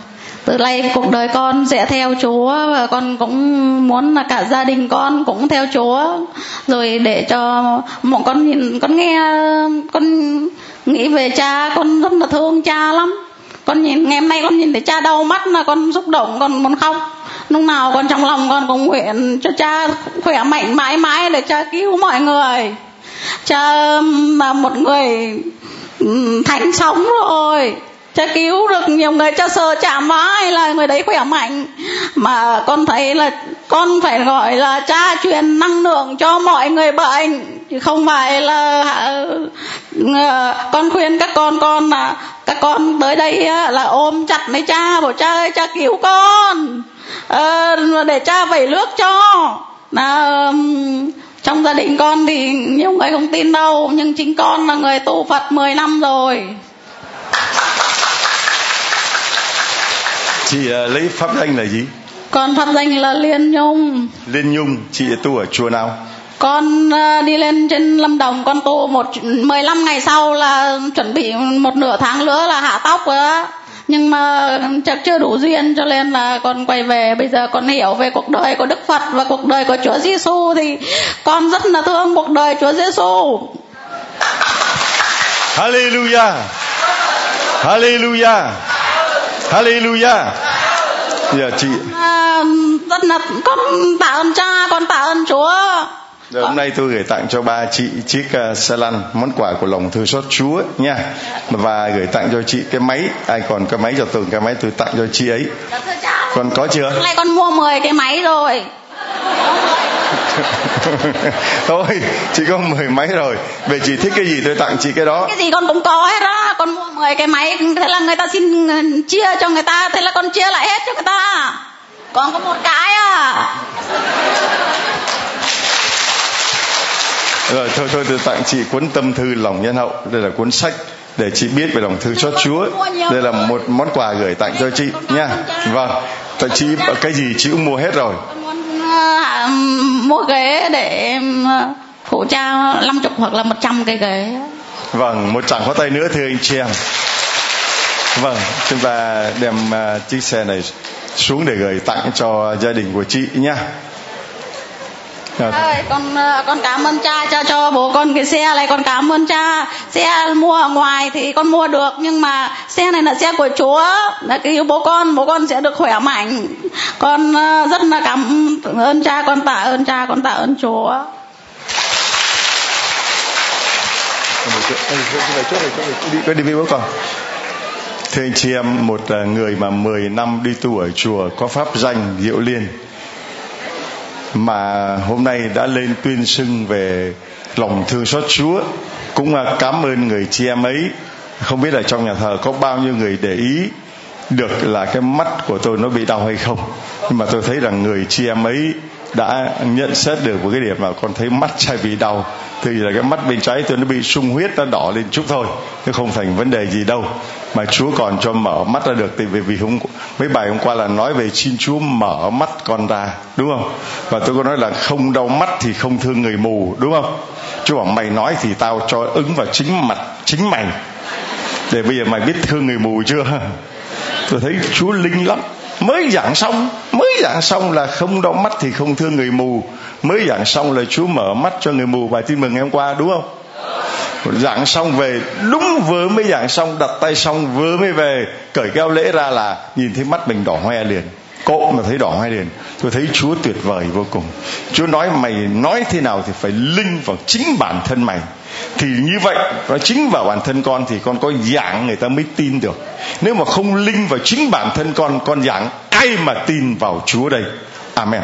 Từ nay cuộc đời con sẽ theo Chúa và con cũng muốn là cả gia đình con cũng theo Chúa. Rồi để cho mọi con nhìn con nghe con nghĩ về cha con rất là thương cha lắm. Con nhìn ngày hôm nay con nhìn thấy cha đau mắt là con xúc động con muốn khóc lúc nào con trong lòng con cũng nguyện cho cha khỏe mạnh mãi mãi để cha cứu mọi người. Cha là một người thánh sống rồi. Cha cứu được nhiều người, cha sờ chạm vai là người đấy khỏe mạnh. Mà con thấy là, con phải gọi là cha truyền năng lượng cho mọi người bệnh chứ không phải là ờ, con khuyên các con con là các con tới đây là ôm chặt lấy cha bảo cha ơi cha cứu con Ờ, để cha vẩy nước cho là trong gia đình con thì nhiều người không tin đâu nhưng chính con là người tu Phật 10 năm rồi Chị ờ, lấy pháp danh là gì? con pháp danh là Liên Nhung Liên Nhung, chị tu ở chùa nào? Con ờ, đi lên trên Lâm Đồng con tu một 15 ngày sau là chuẩn bị một nửa tháng nữa là hạ tóc rồi á nhưng mà chắc chưa đủ duyên cho nên là con quay về bây giờ con hiểu về cuộc đời của Đức Phật và cuộc đời của Chúa Giêsu thì con rất là thương cuộc đời Chúa Giêsu Hallelujah. Hallelujah. Hallelujah. Giờ chị à, rất là con tạ ơn cha con tạ ơn Rồi hôm nay tôi gửi tặng cho ba chị chiếc uh, xe lăn món quà của lòng thương xót Chúa nha. Và gửi tặng cho chị cái máy ai còn cái máy cho từng cái máy tôi tặng cho chị ấy. Con có chưa? Hôm nay con mua 10 cái máy rồi. Thôi chị có mười mấy rồi. Về chị thích cái gì tôi tặng chị cái đó? Cái gì con cũng có hết đó. Con mua mười cái máy thế là người ta xin ừ, chia cho người ta thế là con chia lại hết cho người ta. Còn có một cái à rồi thôi thôi tôi tặng chị cuốn tâm thư lòng nhân hậu đây là cuốn sách để chị biết về lòng thương xót Chúa. Đây là một món quà gửi tặng cho chị nha. Vâng. Tại chị cái gì chị cũng mua hết rồi. Uh, mua ghế để phụ cha 50 hoặc là 100 cái ghế. Vâng, một chẳng có tay nữa thưa anh chị em. Vâng, chúng ta đem uh, chiếc xe này xuống để gửi tặng cho gia đình của chị nha. Dạ. ơi con ờ, con cảm ơn cha cho cho bố con cái xe này. Con cảm ơn cha. Xe mua ở ngoài thì con mua được nhưng mà xe này là xe của chúa. Là cứu bố con bố con sẽ được khỏe mạnh. Con ờ, rất là cảm ơn cha. Con tạ ơn cha con tạ ơn chúa. Đi đi với bố con. Thưa anh chị em một ờ, người mà 10 năm đi tu ở chùa có pháp danh diệu liên mà hôm nay đã lên tuyên xưng về lòng thương xót Chúa. Cũng à, cảm ơn người chị em ấy. Không biết là trong nhà thờ có bao nhiêu người để ý được là cái mắt của tôi nó bị đau hay không. Nhưng mà tôi thấy rằng người chị em ấy đã nhận xét được một cái điểm là con thấy mắt trái bị đau. Thì là cái mắt bên trái tôi nó bị sung huyết nó đỏ lên chút thôi, chứ không thành vấn đề gì đâu. Mà Chúa còn cho mở mắt ra được thì vì vì hôm mấy bài hôm qua là nói về xin Chúa mở mắt con ra, đúng không? Và tôi có nói là không đau mắt thì không thương người mù, đúng không? Chúa bảo, mày nói thì tao cho ứng vào chính mặt, chính mày. Để bây giờ mày biết thương người mù chưa? Tôi thấy Chúa linh lắm mới giảng xong, mới giảng xong là không đau mắt thì không thương người mù. Mới giảng xong là Chúa mở mắt cho người mù. Bài tin mừng ngày hôm qua, đúng không? Giảng xong về, đúng vừa mới giảng xong, đặt tay xong, vừa mới về, cởi keo lễ ra là nhìn thấy mắt mình đỏ hoe liền. Cộ mà thấy đỏ hoe liền. Tôi thấy chúa tuyệt vời vô cùng. Chúa nói, mày nói thế nào thì phải linh vào chính bản thân mày thì như vậy nó chính vào bản thân con thì con có giảng người ta mới tin được. Nếu mà không linh vào chính bản thân con con giảng, ai mà tin vào chúa đây? Amen.